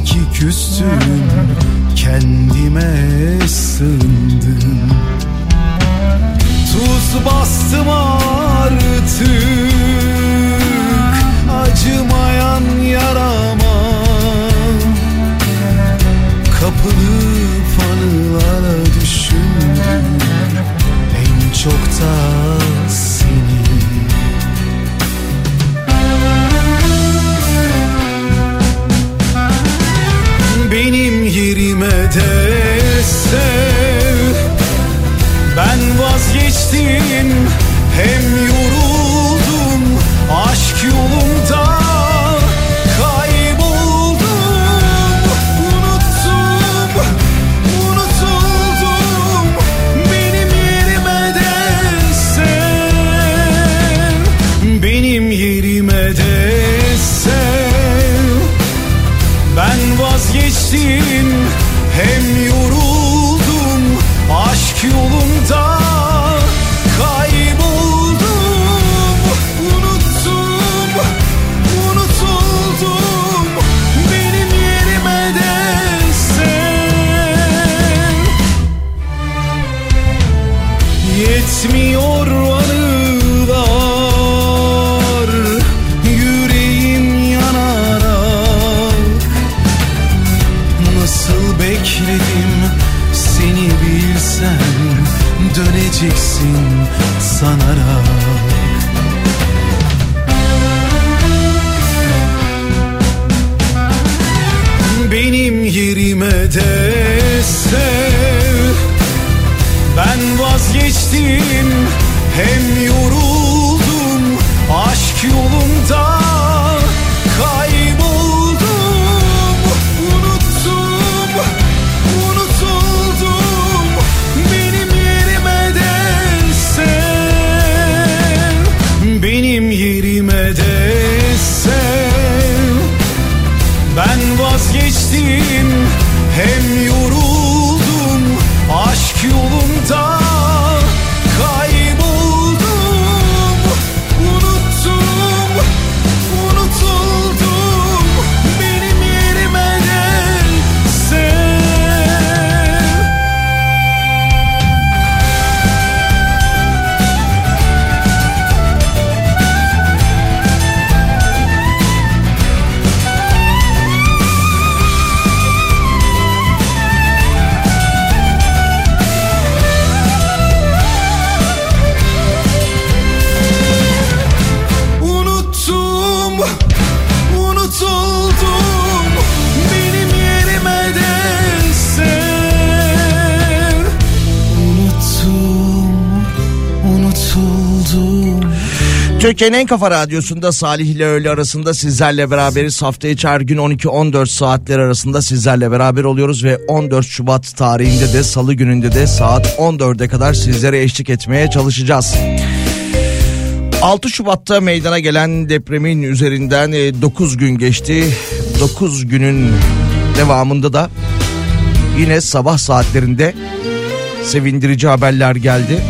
Belki küstüm Kendime sığındım. Tuz bastım artık Acımayan yarama. Kapılıp Türkiye'nin en kafa radyosunda Salih ile öğle arasında sizlerle beraberiz. Hafta içi her gün 12-14 saatler arasında sizlerle beraber oluyoruz ve 14 Şubat tarihinde de salı gününde de saat 14'e kadar sizlere eşlik etmeye çalışacağız. 6 Şubat'ta meydana gelen depremin üzerinden 9 gün geçti. 9 günün devamında da yine sabah saatlerinde sevindirici haberler geldi.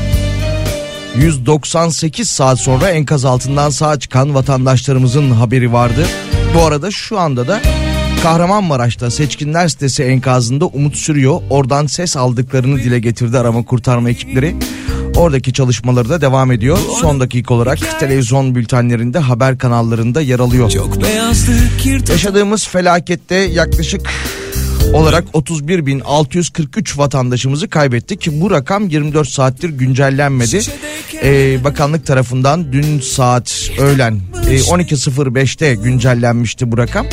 198 saat sonra enkaz altından sağ çıkan vatandaşlarımızın haberi vardı. Bu arada şu anda da Kahramanmaraş'ta seçkinler sitesi enkazında umut sürüyor. Oradan ses aldıklarını dile getirdi arama kurtarma ekipleri. Oradaki çalışmaları da devam ediyor. Son dakika olarak televizyon bültenlerinde haber kanallarında yer alıyor. Yaşadığımız felakette yaklaşık olarak 31.643 vatandaşımızı kaybettik. Bu rakam 24 saattir güncellenmedi. Ee, bakanlık tarafından dün saat öğlen e, 12.05'te güncellenmişti bu rakam.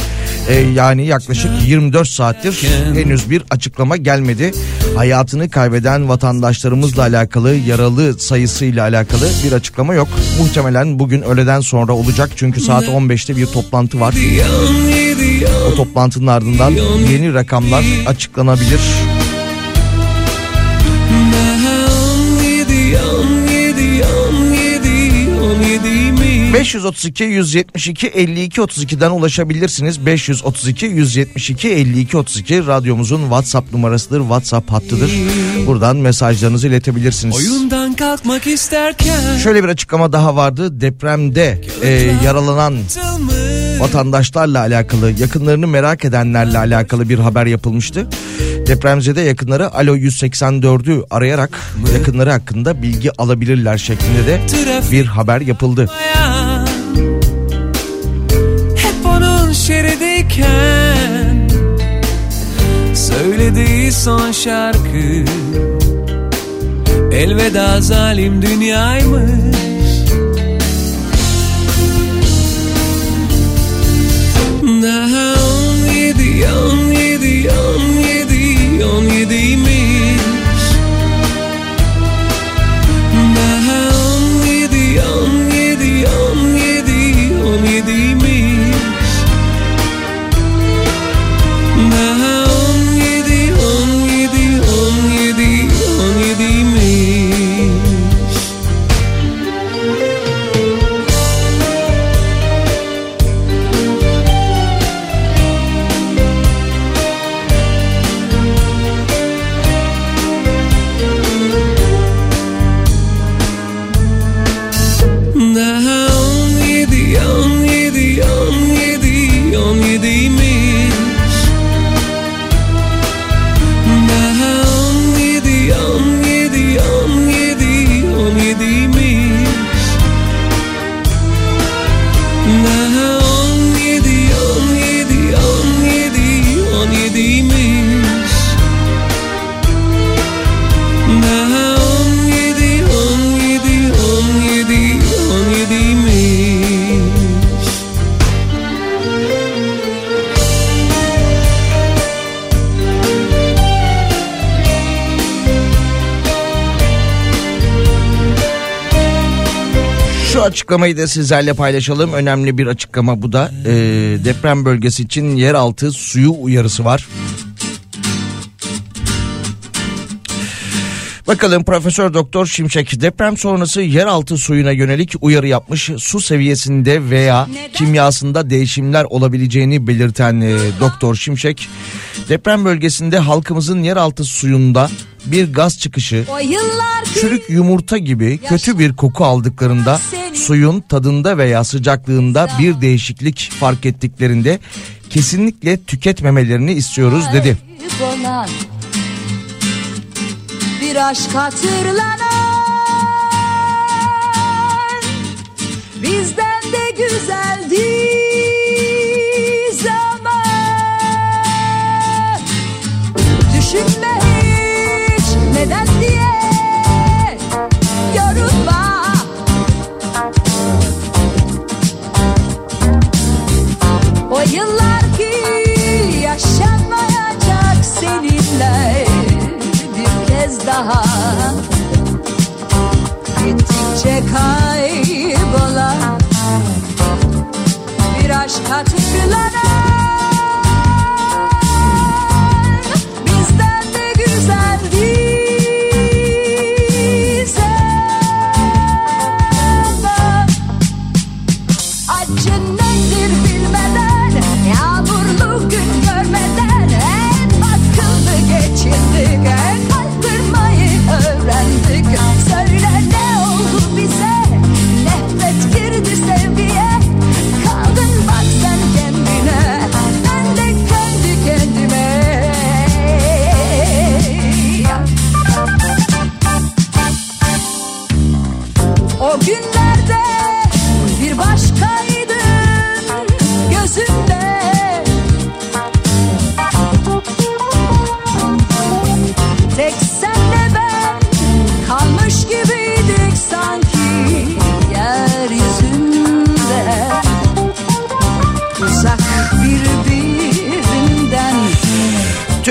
Ee, yani yaklaşık 24 saattir henüz bir açıklama gelmedi. hayatını kaybeden vatandaşlarımızla alakalı yaralı sayısıyla alakalı bir açıklama yok. Muhtemelen bugün öğleden sonra olacak çünkü saat 15'te bir toplantı var. O toplantının ardından yeni rakamlar açıklanabilir. 532 172 52 32'den ulaşabilirsiniz. 532 172 52 32 radyomuzun WhatsApp numarasıdır. WhatsApp hattıdır. Buradan mesajlarınızı iletebilirsiniz. Oyundan kalkmak isterken Şöyle bir açıklama daha vardı. Depremde e, yaralanan vatandaşlarla alakalı, yakınlarını merak edenlerle alakalı bir haber yapılmıştı. Depremzede yakınları Alo 184'ü arayarak yakınları hakkında bilgi alabilirler şeklinde de bir haber yapıldı. Şerideyken Söylediği son şarkı Elveda zalim dünyaymış. Daha on yedi, on yedi, on yedi, on yediymiş on açıklamayı da sizlerle paylaşalım. Önemli bir açıklama bu da. Ee, deprem bölgesi için yeraltı suyu uyarısı var. Bakalım Profesör Doktor Şimşek deprem sonrası yeraltı suyuna yönelik uyarı yapmış. Su seviyesinde veya kimyasında değişimler olabileceğini belirten e, Doktor Şimşek deprem bölgesinde halkımızın yeraltı suyunda bir gaz çıkışı, çürük yumurta gibi kötü bir koku aldıklarında suyun tadında veya sıcaklığında bir değişiklik fark ettiklerinde kesinlikle tüketmemelerini istiyoruz dedi. Bir aşk hatırlanan Bizden de güzeldi zaman. Düşünme O yıllar ki yaşanmayacak seninle bir kez daha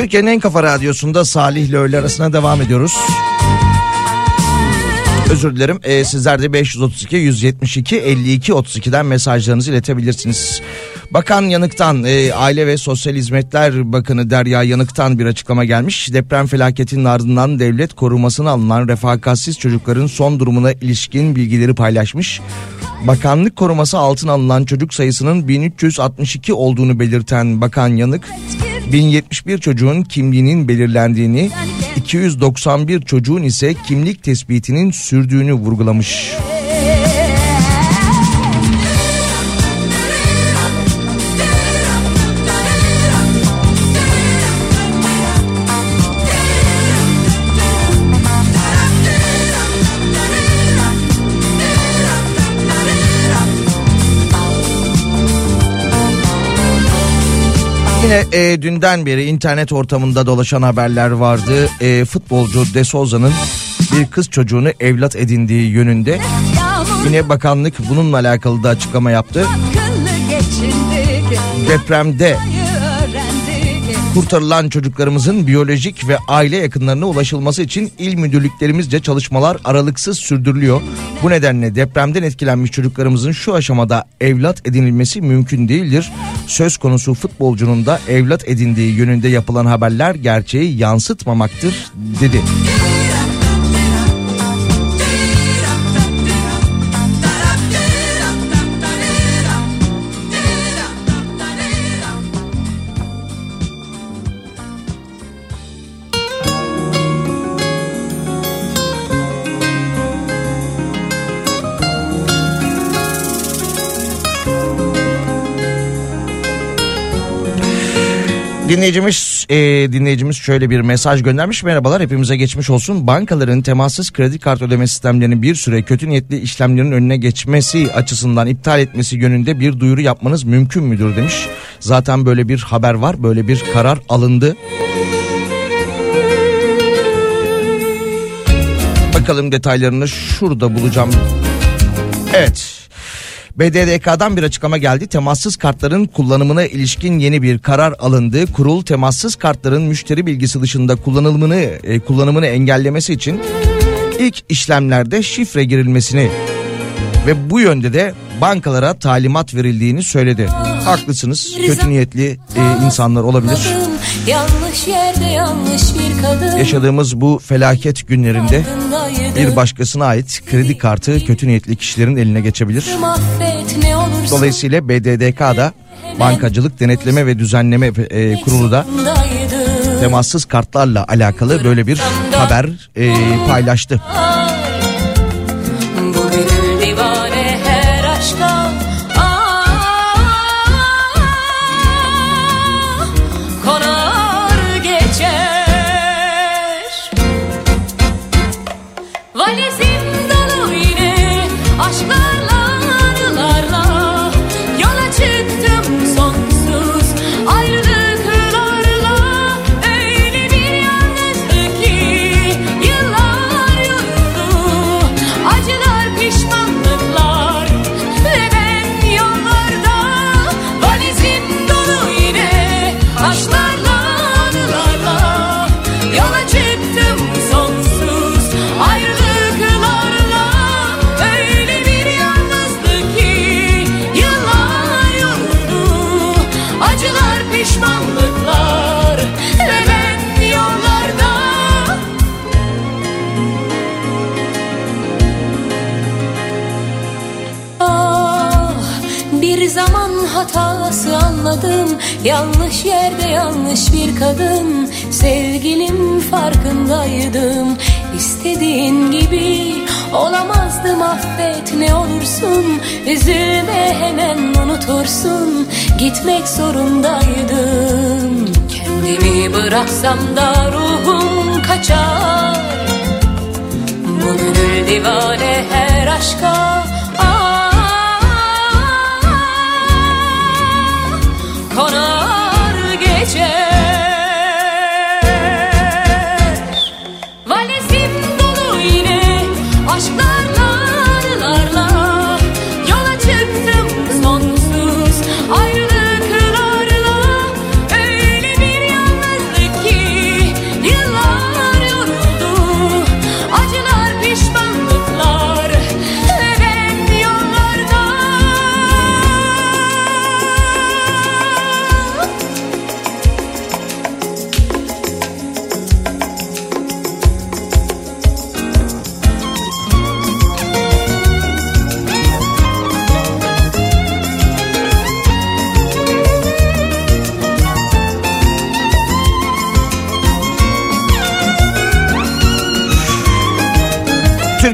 Türkiye'nin en kafa radyosunda Salih ile öğle arasına devam ediyoruz. Özür dilerim. Ee, sizler de 532 172 52 32'den mesajlarınızı iletebilirsiniz. Bakan Yanık'tan e, Aile ve Sosyal Hizmetler Bakanı Derya Yanık'tan bir açıklama gelmiş. Deprem felaketinin ardından devlet korumasına alınan refakatsiz çocukların son durumuna ilişkin bilgileri paylaşmış. Bakanlık koruması altına alınan çocuk sayısının 1362 olduğunu belirten Bakan Yanık, 1071 çocuğun kimliğinin belirlendiğini, 291 çocuğun ise kimlik tespitinin sürdüğünü vurgulamış. Yine e, dünden beri internet ortamında dolaşan haberler vardı. E, futbolcu De Souza'nın bir kız çocuğunu evlat edindiği yönünde. Yine bakanlık bununla alakalı da açıklama yaptı. Depremde kurtarılan çocuklarımızın biyolojik ve aile yakınlarına ulaşılması için il müdürlüklerimizce çalışmalar aralıksız sürdürülüyor. Bu nedenle depremden etkilenmiş çocuklarımızın şu aşamada evlat edinilmesi mümkün değildir. Söz konusu futbolcunun da evlat edindiği yönünde yapılan haberler gerçeği yansıtmamaktır dedi. Dinleyicimiz e, dinleyicimiz şöyle bir mesaj göndermiş. Merhabalar hepimize geçmiş olsun. Bankaların temassız kredi kart ödeme sistemlerini bir süre kötü niyetli işlemlerin önüne geçmesi açısından iptal etmesi yönünde bir duyuru yapmanız mümkün müdür demiş. Zaten böyle bir haber var. Böyle bir karar alındı. Bakalım detaylarını şurada bulacağım. Evet. BDDK'dan bir açıklama geldi. Temassız kartların kullanımına ilişkin yeni bir karar alındı. Kurul temassız kartların müşteri bilgisi dışında kullanılımını e, kullanımını engellemesi için ilk işlemlerde şifre girilmesini ve bu yönde de bankalara talimat verildiğini söyledi. Haklısınız. Kötü niyetli e, insanlar olabilir. Yanlış yerde yanlış bir kadın. Yaşadığımız bu felaket günlerinde bir başkasına ait kredi kartı kötü niyetli kişilerin eline geçebilir. Dolayısıyla BDDK'da Bankacılık Denetleme ve Düzenleme e, Kurulu da temassız kartlarla alakalı böyle bir haber e, paylaştı. Zaman hatası anladım. Yanlış yerde yanlış bir kadın. Sevgilim farkındaydım. İstediğin gibi olamazdım affet ne olursun. Üzülme hemen unutursun. Gitmek zorundaydım. Kendimi bıraksam da ruhum kaçar. Bu gönül divane her aşka corner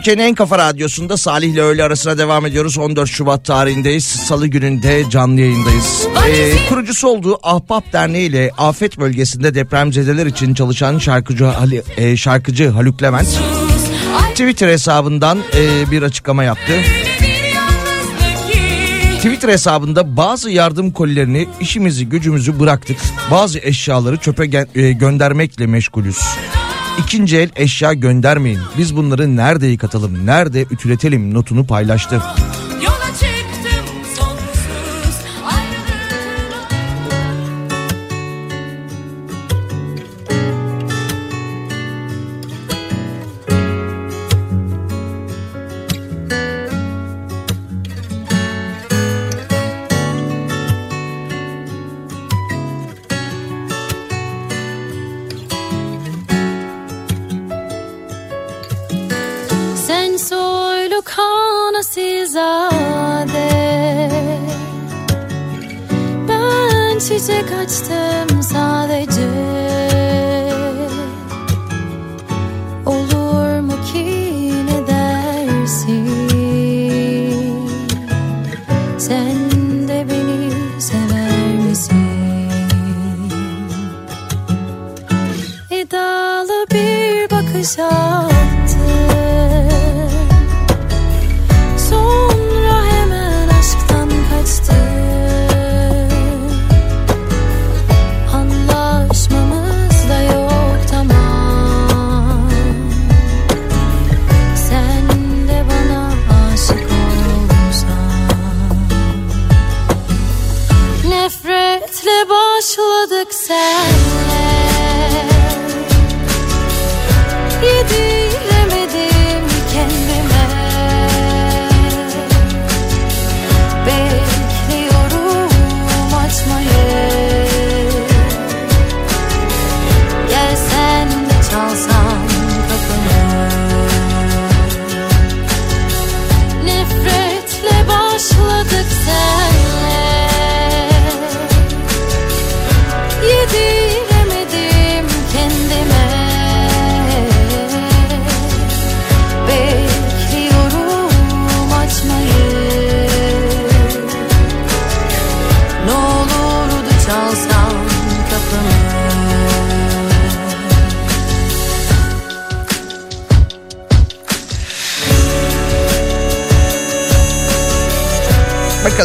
Türkiye'nin en kafa radyosunda Salih ile öğle arasına devam ediyoruz. 14 Şubat tarihindeyiz. Salı gününde canlı yayındayız. Ee, kurucusu olduğu Ahbap Derneği ile afet bölgesinde depremzedeler için çalışan şarkıcı, Ali, e, şarkıcı Haluk Levent Twitter hesabından e, bir açıklama yaptı. Twitter hesabında bazı yardım kolilerini işimizi gücümüzü bıraktık. Bazı eşyaları çöpe gen- e, göndermekle meşgulüz. İkinci el eşya göndermeyin. Biz bunları nerede yıkatalım, nerede ütületelim notunu paylaştı.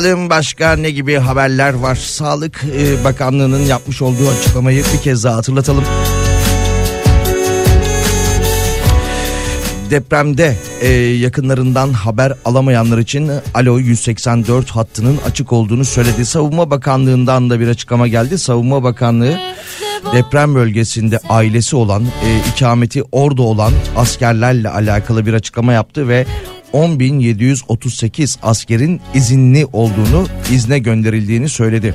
Bakalım başka ne gibi haberler var. Sağlık e, Bakanlığı'nın yapmış olduğu açıklamayı bir kez daha hatırlatalım. Depremde e, yakınlarından haber alamayanlar için Alo 184 hattının açık olduğunu söyledi. Savunma Bakanlığı'ndan da bir açıklama geldi. Savunma Bakanlığı deprem bölgesinde ailesi olan, e, ikameti orada olan askerlerle alakalı bir açıklama yaptı ve 10.738 askerin izinli olduğunu, izne gönderildiğini söyledi.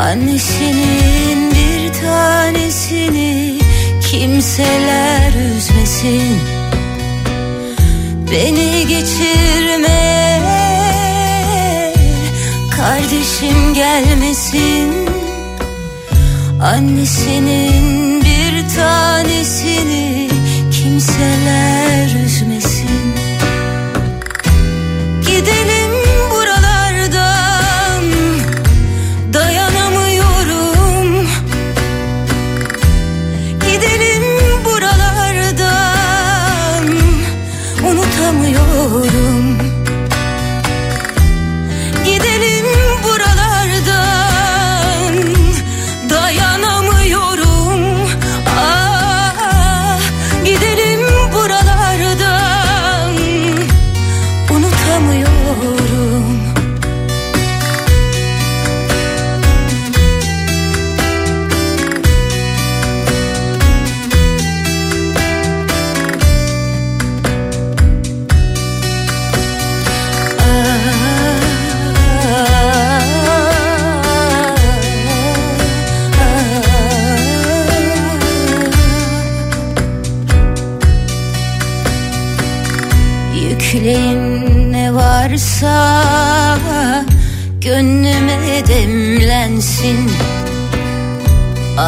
Annesinin bir tanesini kimseler üzmesin. Beni geçirme Kardeşim gelmesin. Annesinin bir tanesini kimseler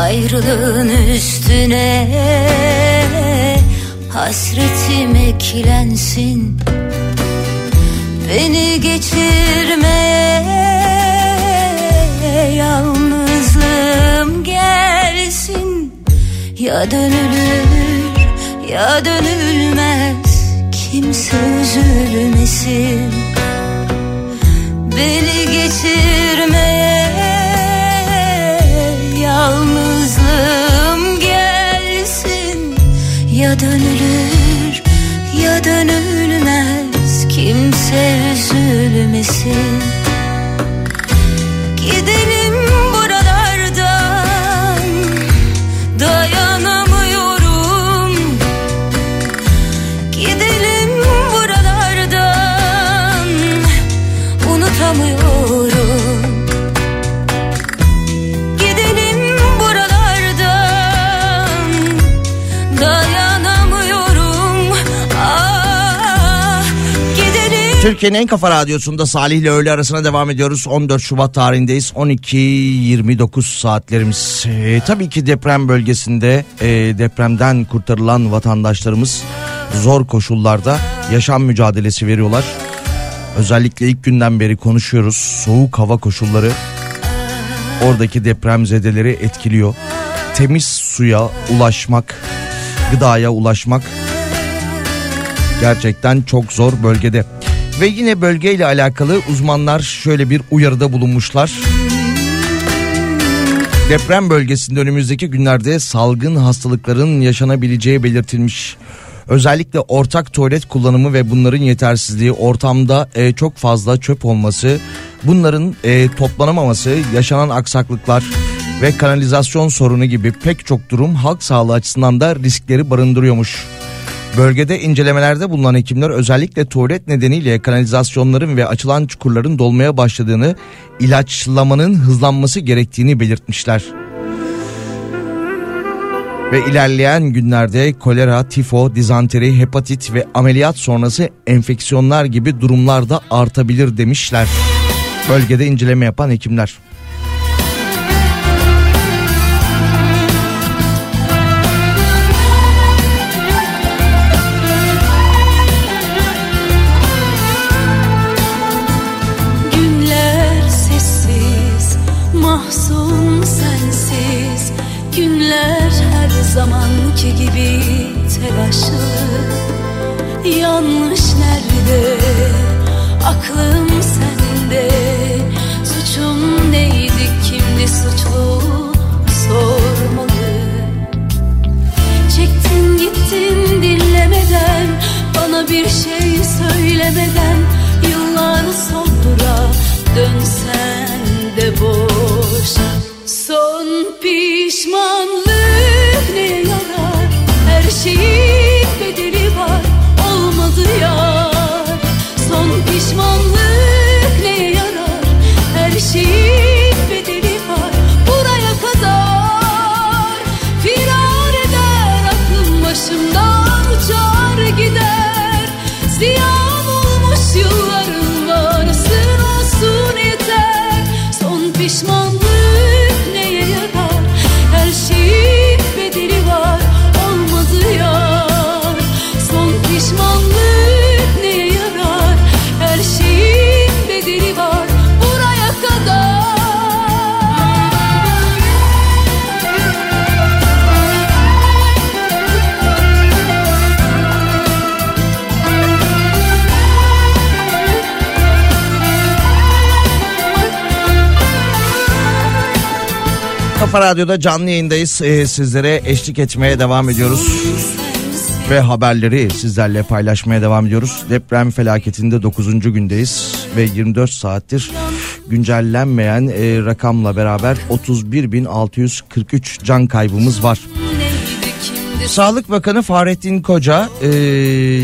Ayrılığın üstüne hasretim eklensin. Beni geçirme yalnızlığım gelsin. Ya dönülür ya dönülmez kimse üzülmesin. Beni geçirmeye yalnızlığım gelsin Ya dönülür ya dönülmez. Kimse üzülmesin Türkiye'nin en kafa radyosunda Salih ile öğle arasına devam ediyoruz. 14 Şubat tarihindeyiz. 12.29 saatlerimiz. Ee, tabii ki deprem bölgesinde e, depremden kurtarılan vatandaşlarımız zor koşullarda yaşam mücadelesi veriyorlar. Özellikle ilk günden beri konuşuyoruz. Soğuk hava koşulları oradaki depremzedeleri etkiliyor. Temiz suya ulaşmak, gıdaya ulaşmak gerçekten çok zor bölgede. Ve yine bölgeyle alakalı uzmanlar şöyle bir uyarıda bulunmuşlar. Deprem bölgesinde önümüzdeki günlerde salgın hastalıkların yaşanabileceği belirtilmiş. Özellikle ortak tuvalet kullanımı ve bunların yetersizliği, ortamda e, çok fazla çöp olması, bunların e, toplanamaması, yaşanan aksaklıklar ve kanalizasyon sorunu gibi pek çok durum halk sağlığı açısından da riskleri barındırıyormuş. Bölgede incelemelerde bulunan hekimler özellikle tuvalet nedeniyle kanalizasyonların ve açılan çukurların dolmaya başladığını, ilaçlamanın hızlanması gerektiğini belirtmişler. Ve ilerleyen günlerde kolera, tifo, dizanteri, hepatit ve ameliyat sonrası enfeksiyonlar gibi durumlar da artabilir demişler. Bölgede inceleme yapan hekimler. zamanki gibi telaşlı. Yanlış nerede? Aklım sende. Suçum neydi? Kimdi suçlu? Sormalı. Çektin gittin dinlemeden bana bir şey söylemeden. Yıllar sonra dönsen de boş Son pişmanlık şeyin bedeli var Olmadı ya Son pişmanlık neye yarar? Her şeyin Kafa Radyo'da canlı yayındayız. Ee, sizlere eşlik etmeye devam ediyoruz. Ve haberleri sizlerle paylaşmaya devam ediyoruz. Deprem felaketinde 9. gündeyiz ve 24 saattir güncellenmeyen e, rakamla beraber 31.643 can kaybımız var. Sağlık Bakanı Fahrettin Koca e,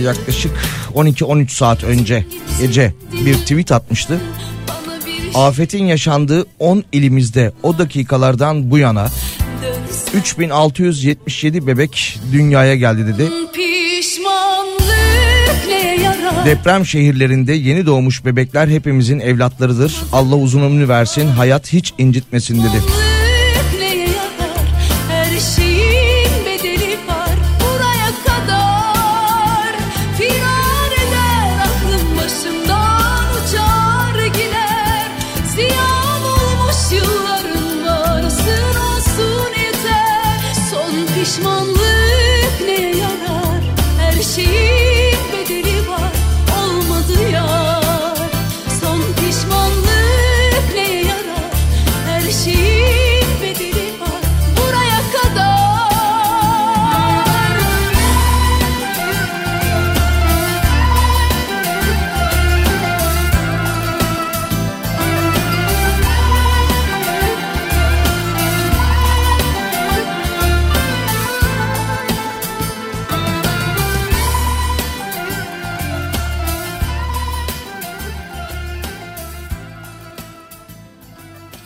yaklaşık 12-13 saat önce gece bir tweet atmıştı. Afetin yaşandığı 10 ilimizde o dakikalardan bu yana dönsün 3677 bebek dünyaya geldi dedi. Yarar Deprem şehirlerinde yeni doğmuş bebekler hepimizin evlatlarıdır. Allah uzun ömrü versin, hayat hiç incitmesin dedi.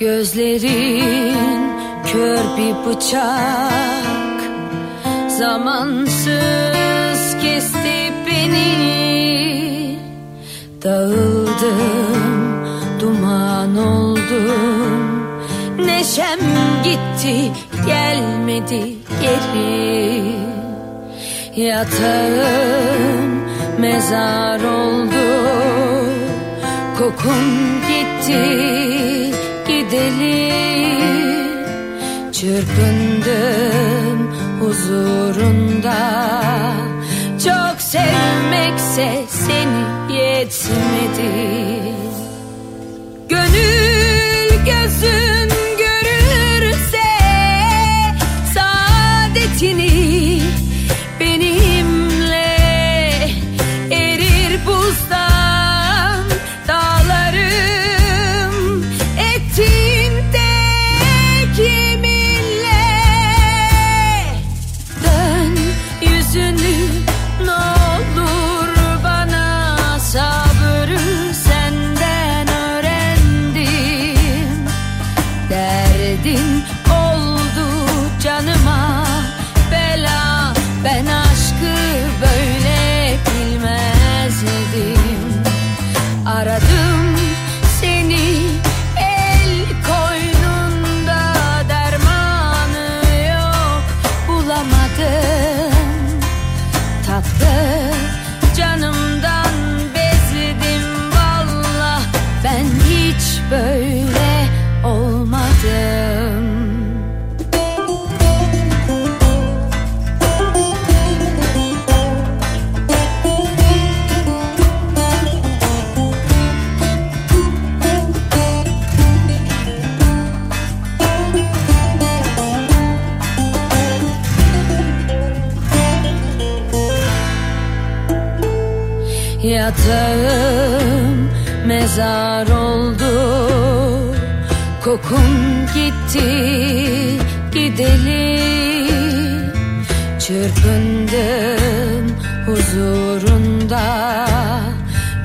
Gözlerin kör bir bıçak. Zamansız kesti beni. Dağıldım, duman oldum. Neşem gitti, gelmedi geri. Yatağım mezar oldu. Kokun gitti gideli Çırpındım huzurunda. Çok sevmekse seni yetmedi mezar oldu. Kokun gitti gideli Çırpındım huzurunda.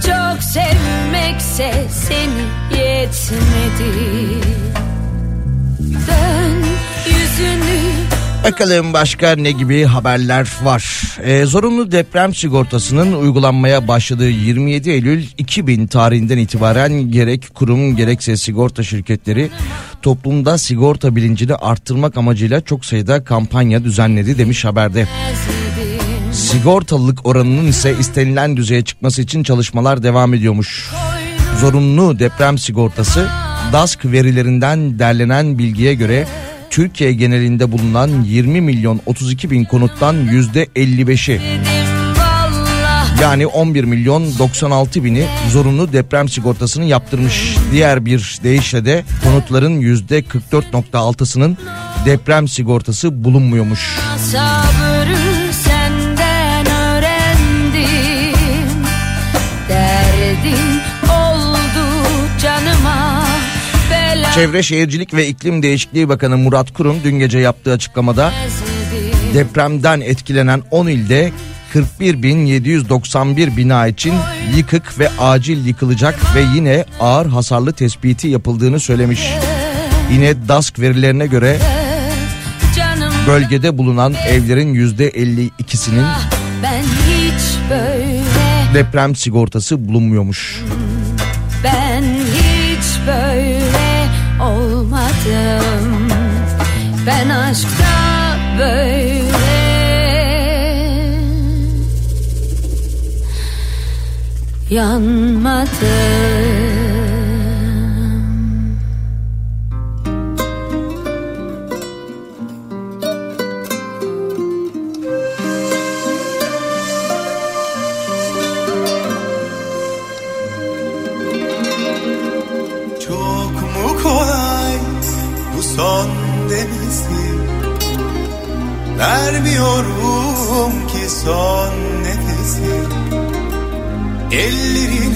Çok sevmekse seni yetmedi. Dön yüzünü Bakalım başka ne gibi haberler var. Ee, zorunlu deprem sigortasının uygulanmaya başladığı 27 Eylül 2000 tarihinden itibaren gerek kurum gerekse sigorta şirketleri toplumda sigorta bilincini arttırmak amacıyla çok sayıda kampanya düzenledi demiş haberde. Sigortalılık oranının ise istenilen düzeye çıkması için çalışmalar devam ediyormuş. Zorunlu deprem sigortası DASK verilerinden derlenen bilgiye göre Türkiye genelinde bulunan 20 milyon 32 bin konuttan yüzde 55'i yani 11 milyon 96 bini zorunlu deprem sigortasını yaptırmış. Diğer bir deyişle de konutların yüzde 44.6'sının deprem sigortası bulunmuyormuş. Sabrı Çevre Şehircilik ve İklim Değişikliği Bakanı Murat Kurum dün gece yaptığı açıklamada depremden etkilenen 10 ilde 41.791 bina için yıkık ve acil yıkılacak ve yine ağır hasarlı tespiti yapıldığını söylemiş. Yine DASK verilerine göre bölgede bulunan evlerin %52'sinin Ben hiç böyle deprem sigortası bulunmuyormuş. Ben hiç böyle olmadım Ben aşkta böyle yanmadım son demesi Vermiyorum ki son nefesi. Ellerin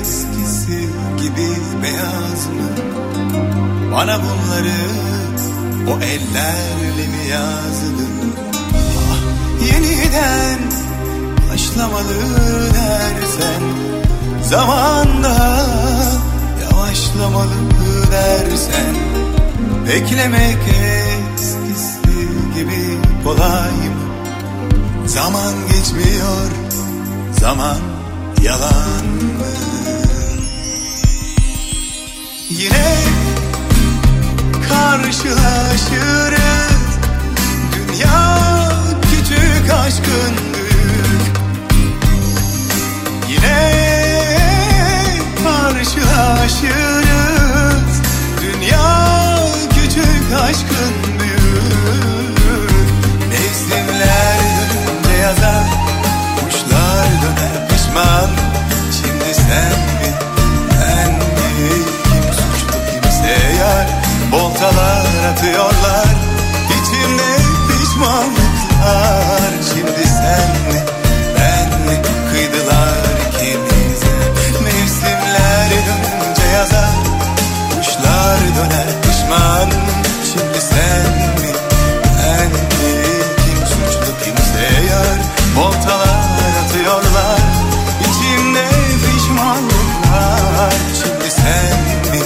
eskisi gibi beyaz mı? Bana bunları o ellerle mi yazdı Ah yeniden başlamalı dersen Zamanda yavaşlamalı dersen Beklemek eskisi gibi kolay mı? Zaman geçmiyor, zaman yalan mı? Yine karşılaşırız Dünya küçük aşkın büyük Yine karşılaşırız Küçük aşkın büyük. Mevsimler dönünce yazar Kuşlar döner pişman. Şimdi sen mi ben mi Kim suçlu kimse yar. Boltalar atıyorlar İçimde pişmanlıklar. Şimdi sen mi Şimdi sen mi? Ben mi? Kim suçlu kimse Voltalar atıyorlar İçimde pişmanlıklar. Şimdi sen mi?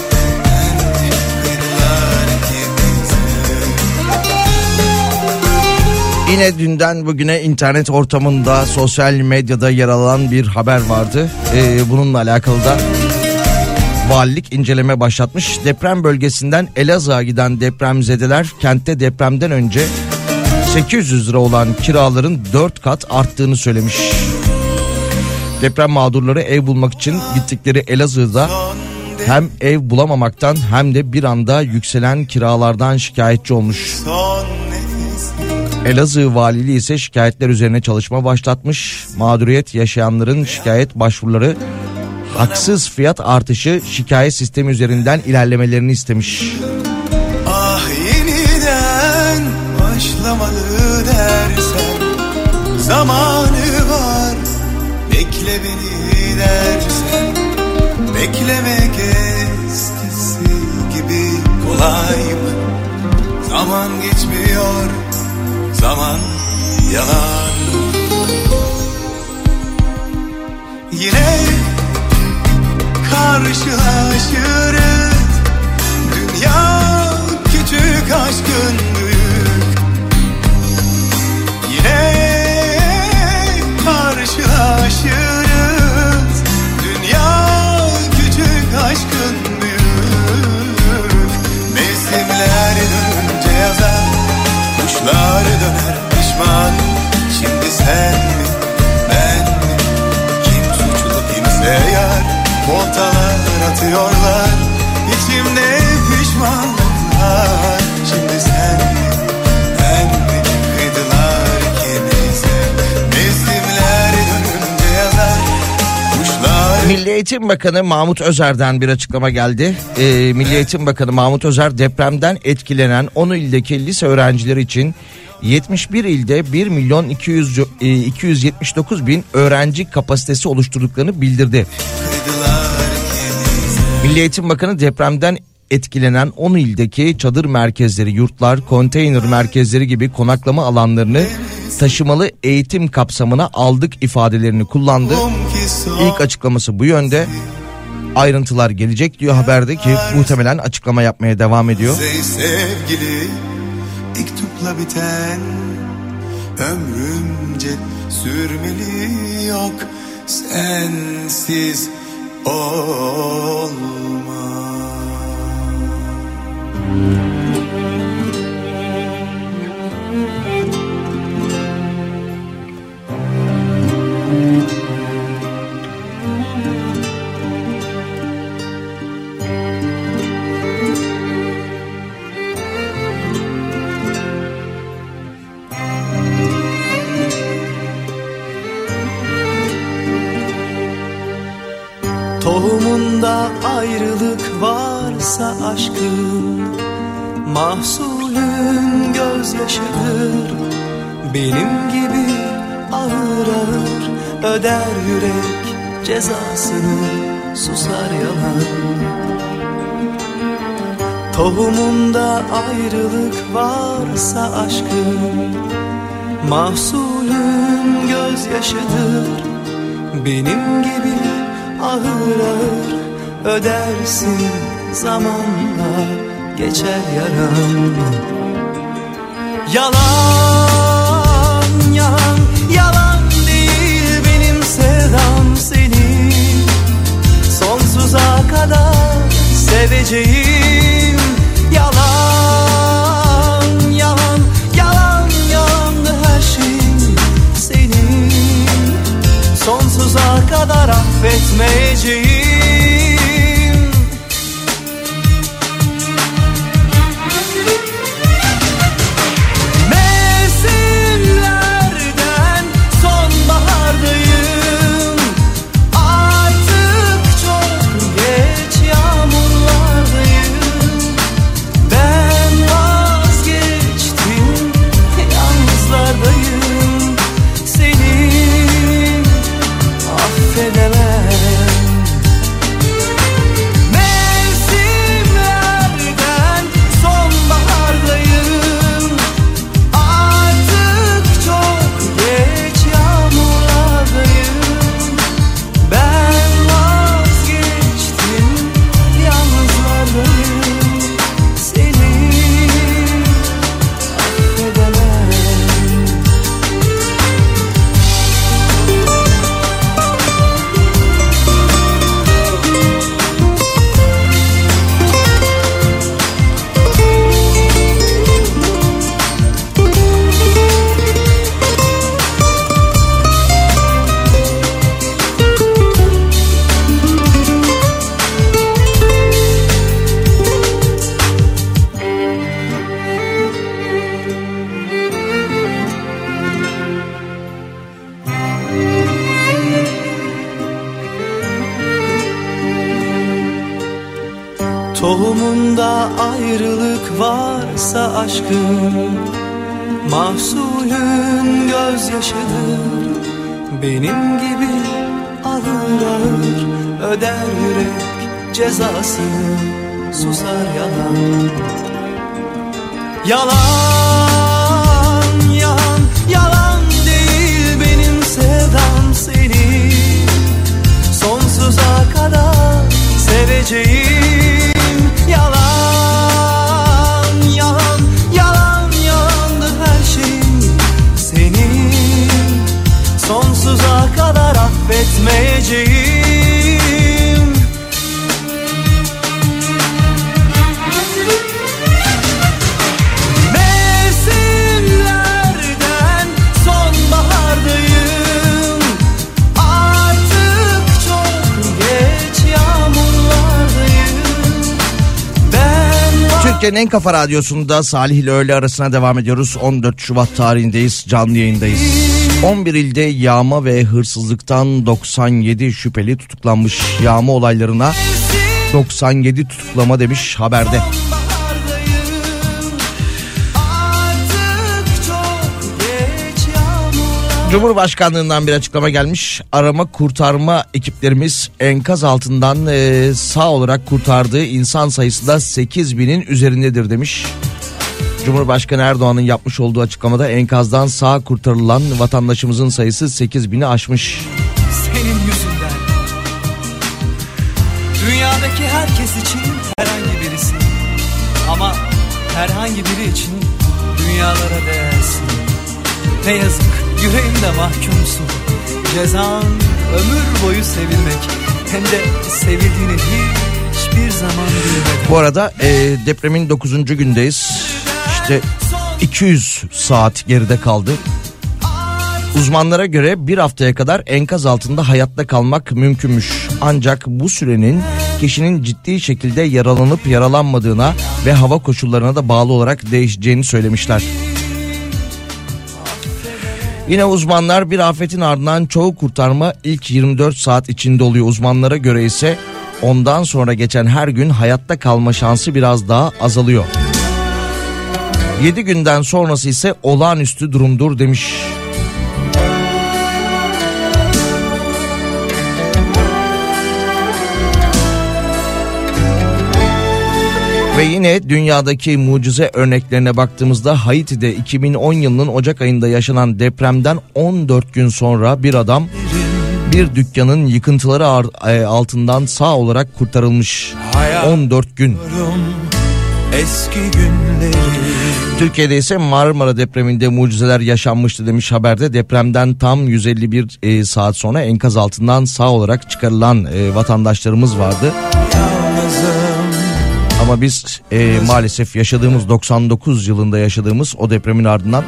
Yine dünden bugüne internet ortamında sosyal medyada yer alan bir haber vardı. Ee, bununla alakalı da valilik inceleme başlatmış. Deprem bölgesinden Elazığ'a giden depremzedeler kentte depremden önce 800 lira olan kiraların 4 kat arttığını söylemiş. Deprem mağdurları ev bulmak için gittikleri Elazığ'da hem ev bulamamaktan hem de bir anda yükselen kiralardan şikayetçi olmuş. Elazığ Valiliği ise şikayetler üzerine çalışma başlatmış. Mağduriyet yaşayanların şikayet başvuruları haksız fiyat artışı şikayet sistemi üzerinden ilerlemelerini istemiş. Ah yeniden başlamalı dersen Zamanı var bekle beni dersen Beklemek eskisi gibi kolay mı? Zaman geçmiyor zaman yalan Yine karşılaşırız Dünya küçük aşkın büyük Yine karşılaşırız Dünya küçük aşkın büyük Mevsimler dönünce yazar Kuşlar döner pişman. Şimdi sen mi ben mi? Kim suçlu kimse yar. Voltalar Eğitim Bakanı Mahmut Özer'den bir açıklama geldi. Ee, Milli Eğitim Bakanı Mahmut Özer depremden etkilenen 10 ildeki lise öğrencileri için 71 ilde 1 milyon 200, e, 279 bin öğrenci kapasitesi oluşturduklarını bildirdi. Milli Eğitim Bakanı depremden etkilenen 10 ildeki çadır merkezleri, yurtlar, konteyner merkezleri gibi konaklama alanlarını taşımalı eğitim kapsamına aldık ifadelerini kullandı. İlk açıklaması bu yönde. Ayrıntılar gelecek diyor haberde ki muhtemelen açıklama yapmaya devam ediyor. Sevgili iktupla biten ömrümce sürmeli yok sensiz olma. Tohumunda ayrılık varsa aşkın Mahsulün gözyaşıdır. Benim gibi ağır ağır öder yürek cezasını susar yalan. Tohumunda ayrılık varsa aşkın Mahsulün gözyaşıdır. Benim gibi ağır ağır ödersin zamanla geçer yaran Yalan, yalan, yalan değil benim sevdam seni. Sonsuza kadar seveceğim. Yalan, yalan, yalan, yalandı her şey senin. Sonsuza kadar affetmeyeceğim En kafa radyosunda Salih ile öğle arasına devam ediyoruz. 14 Şubat tarihindeyiz. Canlı yayındayız. 11 ilde yağma ve hırsızlıktan 97 şüpheli tutuklanmış. Yağma olaylarına 97 tutuklama demiş haberde. Artık Cumhurbaşkanlığından bir açıklama gelmiş. Arama kurtarma ekiplerimiz enkaz altından e, sağ olarak kurtardığı insan sayısı da 8 binin üzerindedir demiş. Cumhurbaşkanı Erdoğan'ın yapmış olduğu açıklamada enkazdan sağ kurtarılan vatandaşımızın sayısı 8 bini aşmış. senin yüzünden Dünyadaki herkes için herhangi birisi Ama herhangi biri için dünyalara değersin Ne yazık yüreğimde mahkumsun Cezan ömür boyu sevilmek Hem de sevildiğini hiçbir zaman bilmeden Bu arada e, depremin 9. gündeyiz. İşte 200 saat geride kaldı. Uzmanlara göre bir haftaya kadar enkaz altında hayatta kalmak mümkünmüş. Ancak bu sürenin kişinin ciddi şekilde yaralanıp yaralanmadığına ve hava koşullarına da bağlı olarak değişeceğini söylemişler. Yine uzmanlar bir afetin ardından çoğu kurtarma ilk 24 saat içinde oluyor. Uzmanlara göre ise ondan sonra geçen her gün hayatta kalma şansı biraz daha azalıyor. 7 günden sonrası ise olağanüstü durumdur demiş. Ve yine dünyadaki mucize örneklerine baktığımızda Haiti'de 2010 yılının Ocak ayında yaşanan depremden 14 gün sonra bir adam bir dükkanın yıkıntıları ar- e, altından sağ olarak kurtarılmış. 14 gün. Eski günleri Türkiye'de ise Marmara depreminde mucizeler yaşanmıştı demiş haberde. Depremden tam 151 e, saat sonra enkaz altından sağ olarak çıkarılan e, vatandaşlarımız vardı. Ama biz e, maalesef yaşadığımız 99 yılında yaşadığımız o depremin ardından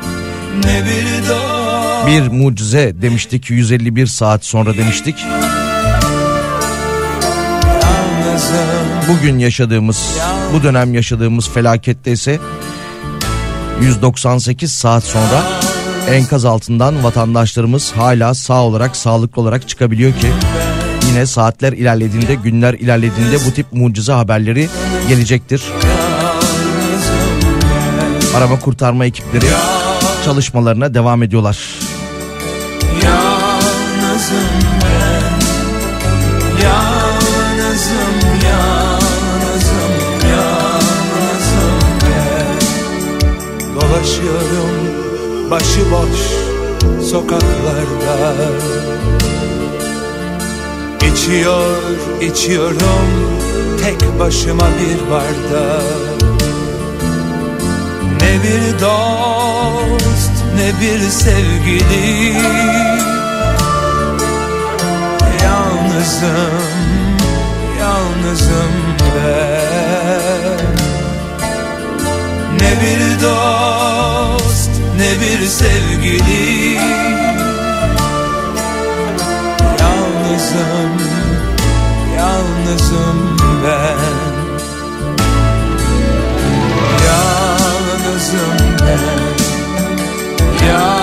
bir mucize demiştik 151 saat sonra demiştik. Bugün yaşadığımız bu dönem yaşadığımız felakette ise 198 saat sonra enkaz altından vatandaşlarımız hala sağ olarak sağlıklı olarak çıkabiliyor ki yine saatler ilerlediğinde günler ilerlediğinde bu tip mucize haberleri gelecektir. Arama kurtarma ekipleri çalışmalarına devam ediyorlar. Yalnızım ben Yalnızım yalnızım ben Dolaşıyorum başıboş sokaklarda İçiyor içiyorum. Tek başıma bir bardak Ne bir dost ne bir sevgili. Yalnızım, yalnızım ben. Ne bir dost, ne bir sevgili. Yalnızım, yalnızım ben. Yalnızım ben. Yalnızım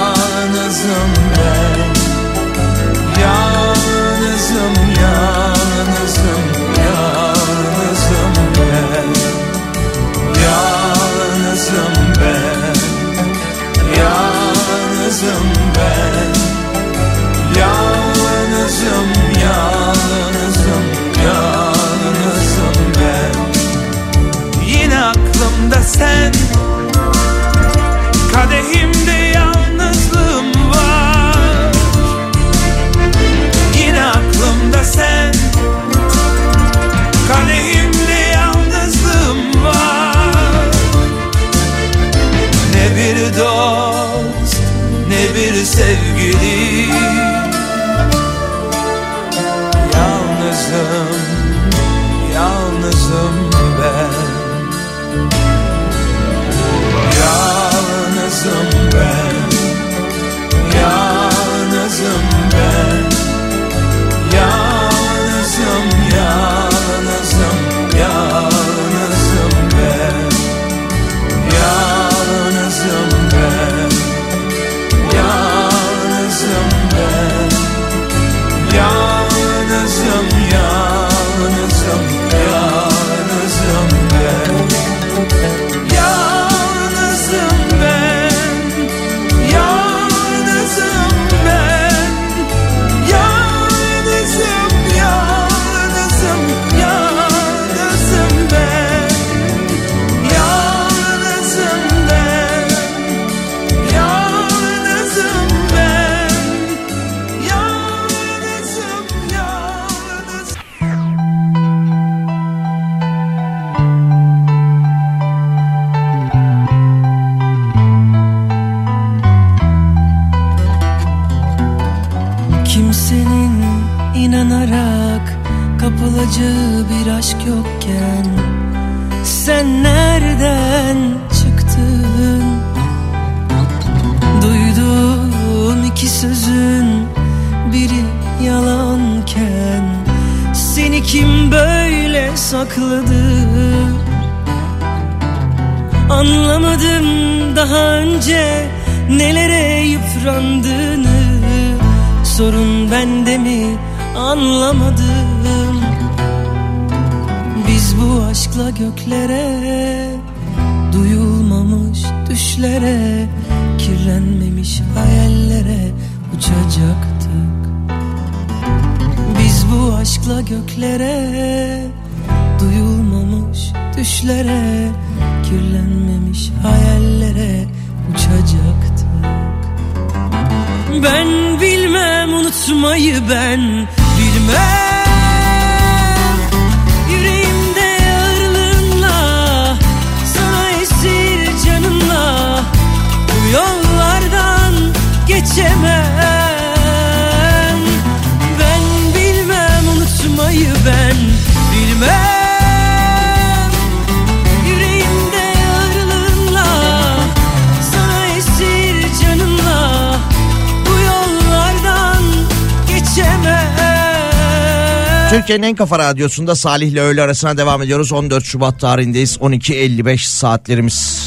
Türkiye'nin en kafa radyosunda Salih ile öğle arasına devam ediyoruz. 14 Şubat tarihindeyiz. 12.55 saatlerimiz.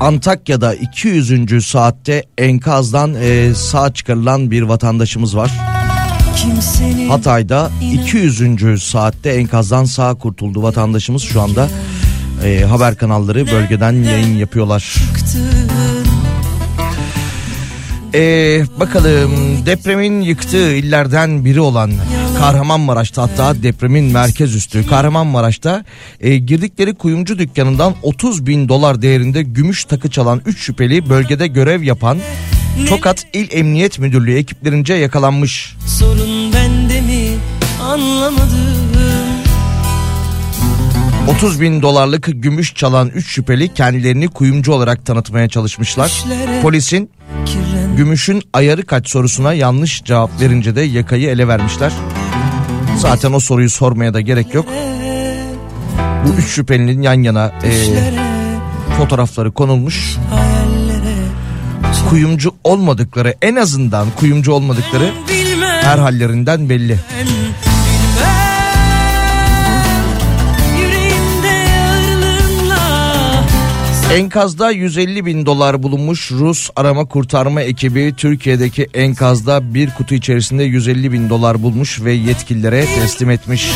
Antakya'da 200. saatte enkazdan e, sağ çıkarılan bir vatandaşımız var. Kimsenin Hatay'da 200. saatte enkazdan sağ kurtuldu vatandaşımız şu anda. e, haber kanalları bölgeden yayın yapıyorlar. Ee, bakalım depremin yıktığı illerden biri olan Kahramanmaraş'ta hatta depremin merkez üstü Kahramanmaraş'ta e, girdikleri kuyumcu dükkanından 30 bin dolar değerinde gümüş takı çalan 3 şüpheli bölgede görev yapan Tokat İl Emniyet Müdürlüğü ekiplerince yakalanmış. Sorun bende mi anlamadım 30 bin dolarlık gümüş çalan 3 şüpheli kendilerini kuyumcu olarak tanıtmaya çalışmışlar. Polisin gümüşün ayarı kaç sorusuna yanlış cevap verince de yakayı ele vermişler. Zaten o soruyu sormaya da gerek yok. Bu üç şüphelinin yan yana e, fotoğrafları konulmuş. Kuyumcu olmadıkları en azından kuyumcu olmadıkları her hallerinden belli. Enkazda 150 bin dolar bulunmuş Rus arama kurtarma ekibi Türkiye'deki enkazda bir kutu içerisinde 150 bin dolar bulmuş ve yetkililere teslim etmiş.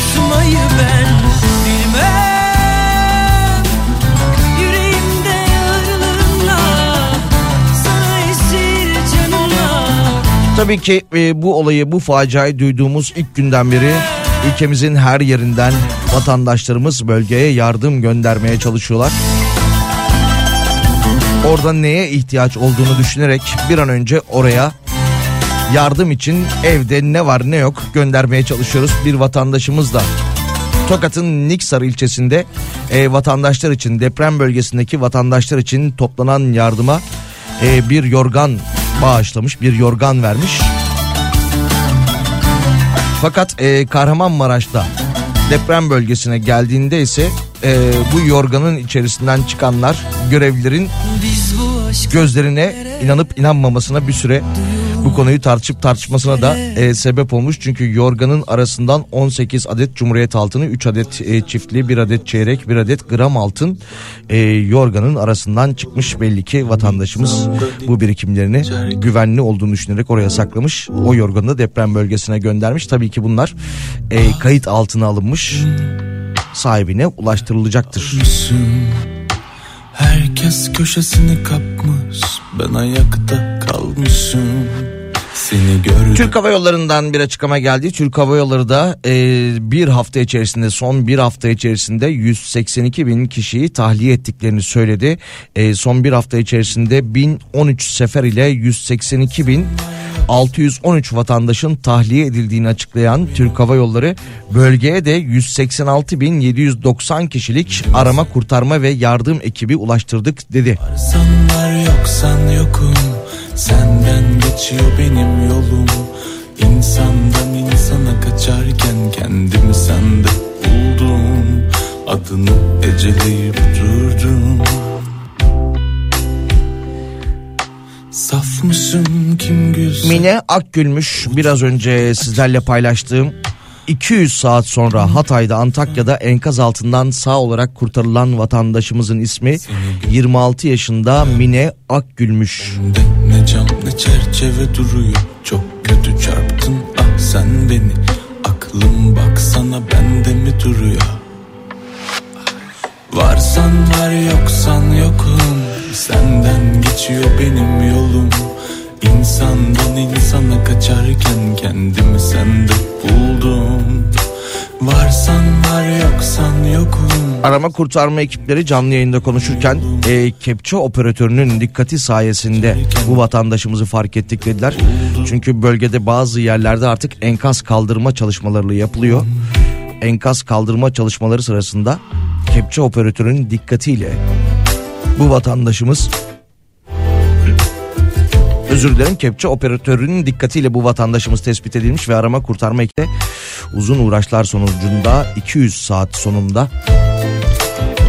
Tabii ki e, bu olayı bu faciayı duyduğumuz ilk günden beri ülkemizin her yerinden vatandaşlarımız bölgeye yardım göndermeye çalışıyorlar. Orada neye ihtiyaç olduğunu düşünerek bir an önce oraya yardım için evde ne var ne yok göndermeye çalışıyoruz. Bir vatandaşımız da Tokat'ın Niksar ilçesinde e, vatandaşlar için deprem bölgesindeki vatandaşlar için toplanan yardıma e, bir yorgan bağışlamış bir yorgan vermiş. Fakat e, Kahramanmaraş'ta deprem bölgesine geldiğinde ise e, bu yorganın içerisinden çıkanlar görevlilerin gözlerine inanıp inanmamasına bir süre bu konuyu tartışıp tartışmasına da e, sebep olmuş. Çünkü yorganın arasından 18 adet cumhuriyet altını, 3 adet e, çiftli, 1 adet çeyrek, 1 adet gram altın e, yorganın arasından çıkmış. Belli ki vatandaşımız bu birikimlerini güvenli olduğunu düşünerek oraya saklamış. O yorganı da deprem bölgesine göndermiş. Tabii ki bunlar e, kayıt altına alınmış. Sahibine ulaştırılacaktır. Herkes köşesini kapmış. Ben ayakta kalmışım Seni gördüm Türk Hava Yolları'ndan bir açıklama geldi. Türk Hava Yolları da e, bir hafta içerisinde son bir hafta içerisinde 182 bin kişiyi tahliye ettiklerini söyledi. E, son bir hafta içerisinde 1013 sefer ile 182 bin 613 vatandaşın tahliye edildiğini açıklayan Türk Hava Yolları bölgeye de 186.790 kişilik arama kurtarma ve yardım ekibi ulaştırdık dedi. Sen var yoksan yokum Senden geçiyor benim yolum. İnsandan insana kaçarken Kendimi sende buldum. Adını eceleyip durdum. Saf mısın kim güzel Mine Akgülmüş. Biraz önce sizlerle paylaştığım 200 saat sonra Hatay'da Antakya'da enkaz altından sağ olarak kurtarılan vatandaşımızın ismi 26 yaşında Mine Akgülmüş. Ne cam ne çerçeve duruyor? Çok kötü çarptın ah sen beni. Aklım baksana bende mi duruyor? Varsan var yoksan yokum. Senden geçiyor benim yolum İnsandan insana kaçarken kendimi sende buldum Varsan var yoksan yokum Arama kurtarma ekipleri canlı yayında konuşurken e, kepçe operatörünün dikkati sayesinde bu vatandaşımızı fark ettik dediler. Çünkü bölgede bazı yerlerde artık enkaz kaldırma çalışmaları yapılıyor. Enkaz kaldırma çalışmaları sırasında kepçe operatörünün dikkatiyle bu vatandaşımız özür dilerim kepçe operatörünün dikkatiyle bu vatandaşımız tespit edilmiş ve arama kurtarma ekibi uzun uğraşlar sonucunda 200 saat sonunda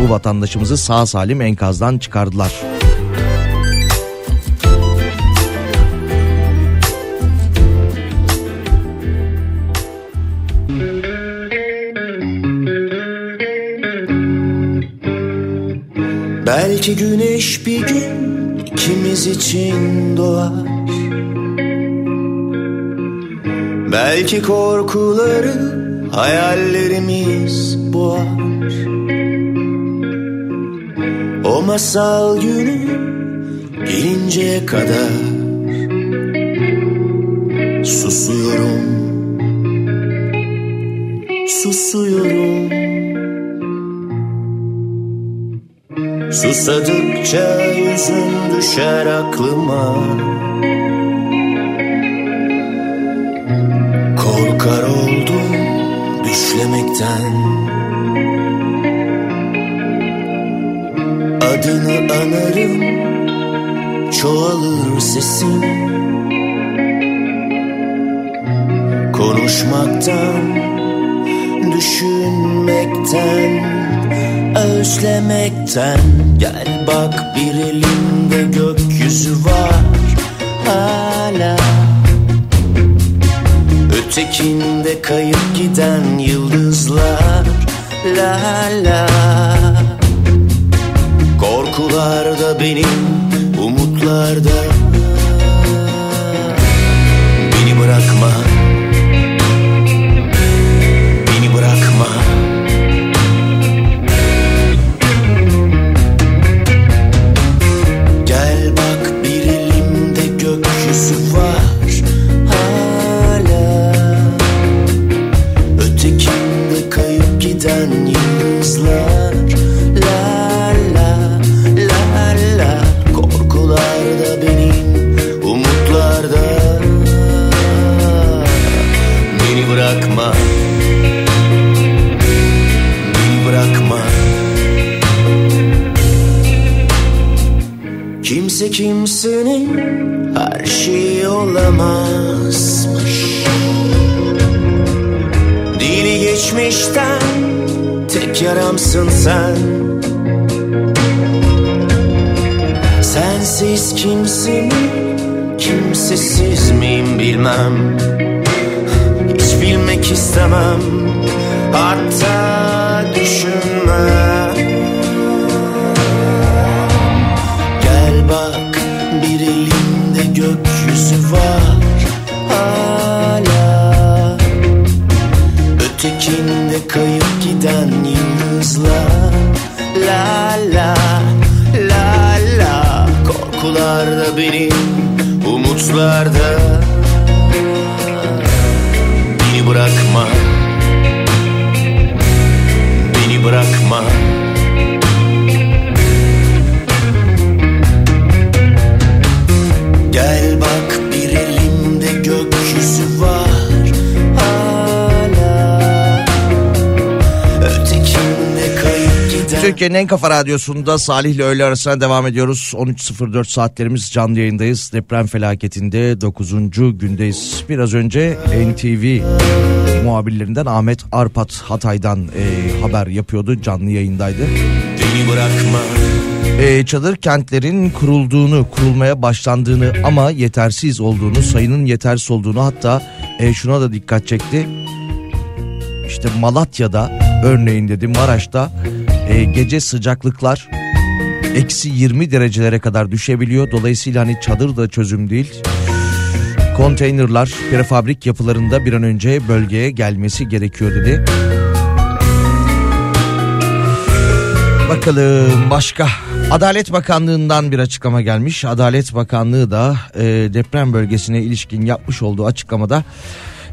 bu vatandaşımızı sağ salim enkazdan çıkardılar. Belki güneş bir gün ikimiz için doğar. Belki korkuları hayallerimiz boğar. O masal günü gelinceye kadar Susuyorum. Susuyorum Susadıkça yüzün düşer aklıma. Korkar oldum düşlemekten. Adını anarım çoğalır sesim. Konuşmaktan düşünmekten özlemekten Gel bak bir elimde gökyüzü var hala. Ötekinde kayıp giden yıldızlar La la. Korkularda benim umutlarda şeyi olamazmış Dili geçmişten tek yaramsın sen. Sensiz kimsin kimsesiz miyim bilmem. Hiç bilmek istemem hatta düşünmem gökyüzü var hala. Ötekinde kayıp giden yıldızlar La la la la. Korkularda benim umutlarda Beni bırakma Beni bırakma Gel bak bir elimde gökyüzü var hala Ötekinde kayıp giden Türkiye'nin en kafa radyosunda Salih ile öğle arasına devam ediyoruz. 13.04 saatlerimiz canlı yayındayız. Deprem felaketinde 9. gündeyiz. Biraz önce NTV muhabirlerinden Ahmet Arpat Hatay'dan e, haber yapıyordu. Canlı yayındaydı. Beni bırakma E, çadır kentlerin kurulduğunu, kurulmaya başlandığını ama yetersiz olduğunu, sayının yetersiz olduğunu hatta e, şuna da dikkat çekti. İşte Malatya'da örneğin dedi Maraş'ta e, gece sıcaklıklar eksi 20 derecelere kadar düşebiliyor. Dolayısıyla hani çadır da çözüm değil. Konteynerlar prefabrik yapılarında bir an önce bölgeye gelmesi gerekiyor dedi. Bakalım başka. Adalet Bakanlığı'ndan bir açıklama gelmiş. Adalet Bakanlığı da e, deprem bölgesine ilişkin yapmış olduğu açıklamada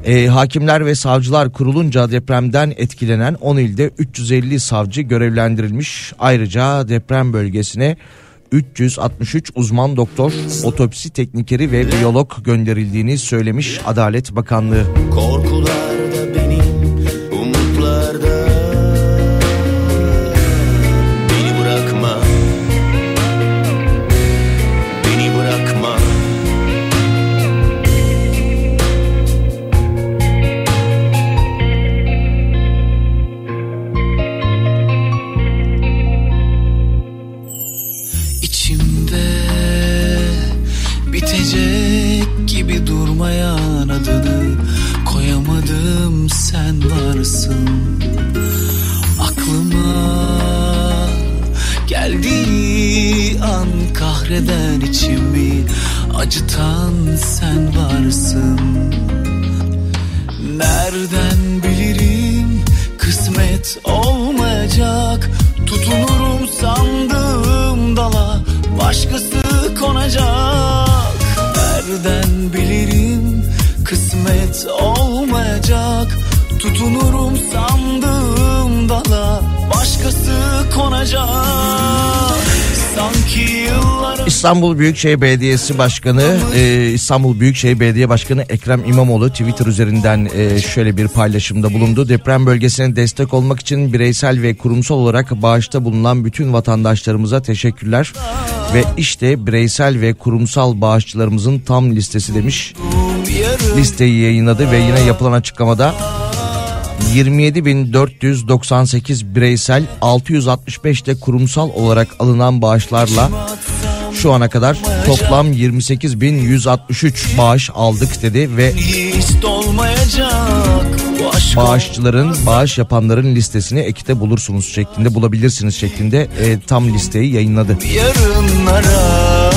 e, hakimler ve savcılar kurulunca depremden etkilenen 10 ilde 350 savcı görevlendirilmiş. Ayrıca deprem bölgesine 363 uzman doktor, otopsi teknikeri ve biyolog gönderildiğini söylemiş Adalet Bakanlığı. Korkularda varsın aklıma geldiği an kahreden içimi acıtan sen varsın. Nereden bilirim kısmet olmayacak? Tutunurum sandığım dala başkası konacak. Nereden bilirim kısmet olmayacak tutunurum sandığım dala başkası konacak İstanbul Büyükşehir Belediyesi Başkanı e, İstanbul Büyükşehir Belediye Başkanı Ekrem İmamoğlu Twitter üzerinden e, şöyle bir paylaşımda bulundu. Deprem bölgesine destek olmak için bireysel ve kurumsal olarak bağışta bulunan bütün vatandaşlarımıza teşekkürler. Ve işte bireysel ve kurumsal bağışçılarımızın tam listesi demiş. Listeyi yayınladı ve yine yapılan açıklamada 27.498 bireysel 665 de kurumsal olarak alınan bağışlarla şu ana kadar toplam 28.163 bağış aldık dedi ve bağışçıların bağış yapanların listesini ekte bulursunuz şeklinde bulabilirsiniz şeklinde e, tam listeyi yayınladı. yarınlara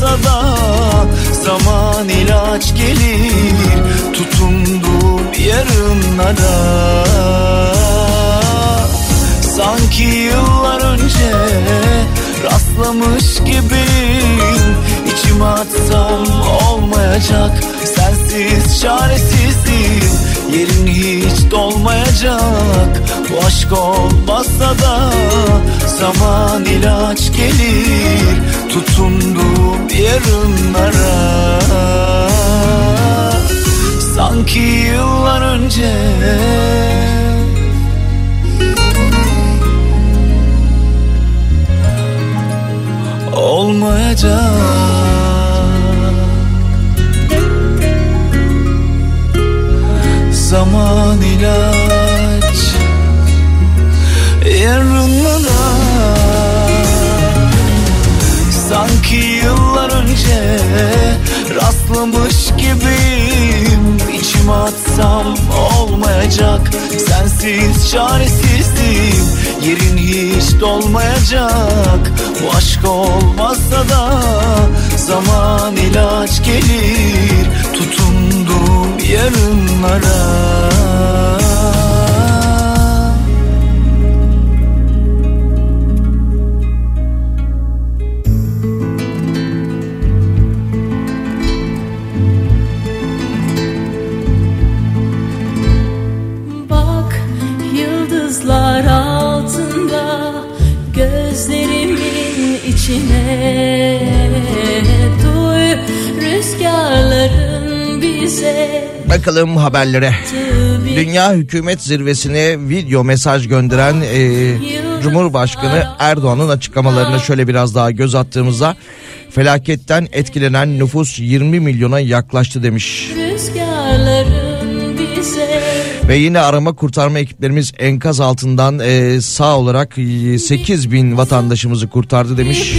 olmasa da Zaman ilaç gelir tutunduğum yarınlara Sanki yıllar önce rastlamış gibiyim İçime atsam olmayacak. Sensiz çaresizliğim Yerin hiç dolmayacak. Bu aşk olmazsa da Zaman ilaç gelir. Tutunduğum yarınlara. Sanki yıllar önce olmayacak zaman ilaç Yarınlara. Sanki yıllar önce rastlamış gibiyim. İçime atsam olmayacak. Sensiz çaresizdim Yerin hiç dolmayacak. Bu aşk olmazsa da Zaman ilaç gelir. Tut Tutunduğum yarınlara. Bak yıldızlar altında gözlerimin içine Bakalım haberlere. Dünya Hükümet Zirvesi'ne video mesaj gönderen e, Cumhurbaşkanı Erdoğan'ın açıklamalarına şöyle biraz daha göz attığımızda felaketten etkilenen nüfus 20 milyona yaklaştı demiş. Ve yine arama kurtarma ekiplerimiz enkaz altından e, sağ olarak 8 bin vatandaşımızı kurtardı demiş.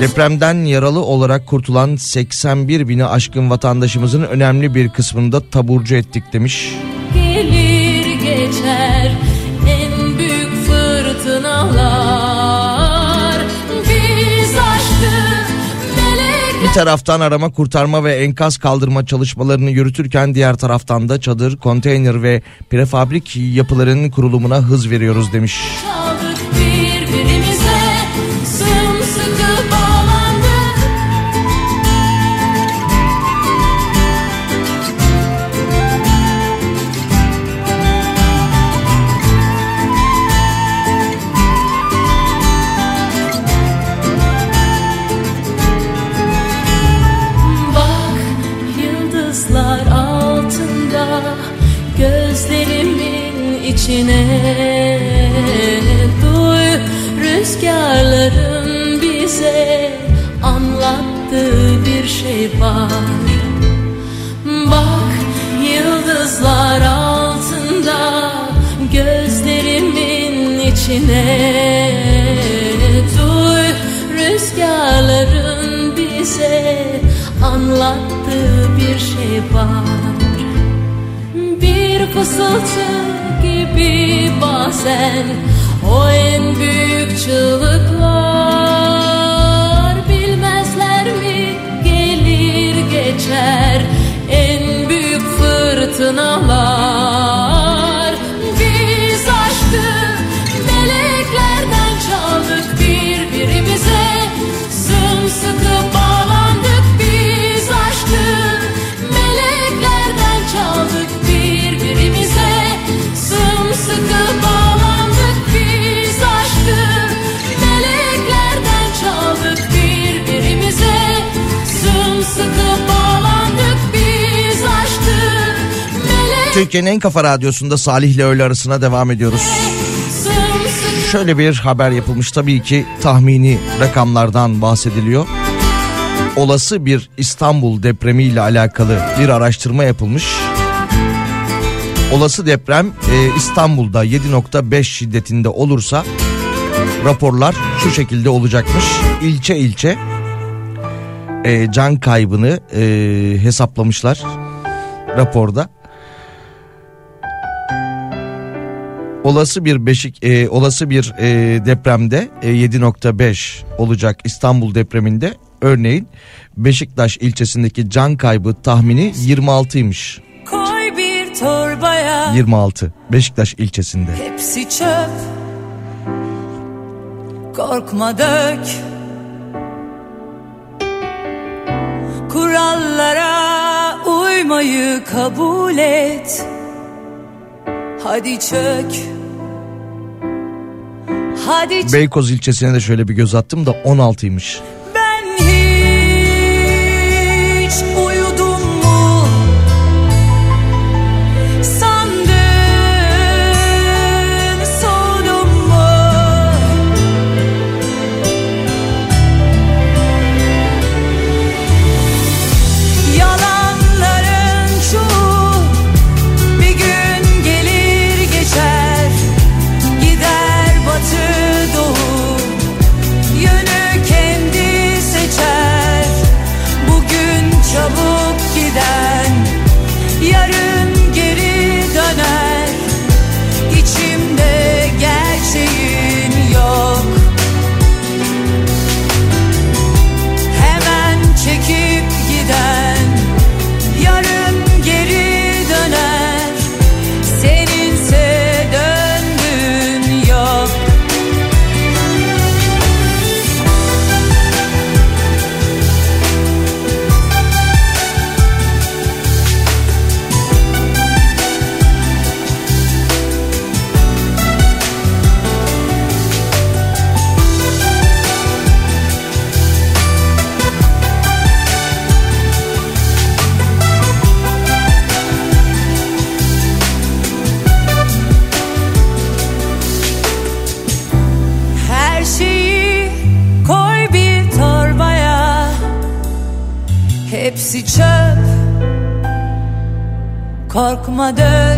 Depremden yaralı olarak kurtulan 81 bini aşkın vatandaşımızın önemli bir kısmını da taburcu ettik demiş. gelir geçer en büyük fırtınalar biz aşkı melekler Bir taraftan arama kurtarma ve enkaz kaldırma çalışmalarını yürütürken diğer taraftan da çadır, konteyner ve prefabrik yapılarının kurulumuna hız veriyoruz demiş. çaldık şey var. Bir fısıltı gibi bazen o en büyük çığlıklar. Bilmezler mi gelir geçer en büyük fırtınalar Türkiye'nin en kafa radyosunda Salih ile öğle arasına devam ediyoruz. Şöyle bir haber yapılmış tabii ki tahmini rakamlardan bahsediliyor. Olası bir İstanbul depremiyle alakalı bir araştırma yapılmış. Olası deprem e, İstanbul'da 7.5 şiddetinde olursa raporlar şu şekilde olacakmış. İlçe ilçe e, can kaybını e, hesaplamışlar raporda. Olası bir beşik e, olası bir e, depremde e, 7.5 olacak İstanbul depreminde. Örneğin Beşiktaş ilçesindeki can kaybı tahmini 26'ymış. Koy bir torbaya. 26 Beşiktaş ilçesinde. Hepsi çöp. Korkma dök. Kurallara uymayı kabul et Hadi çök Hadi çök Beykoz ilçesine de şöyle bir göz attım da 16'ymış. Ben hiç Korkma dök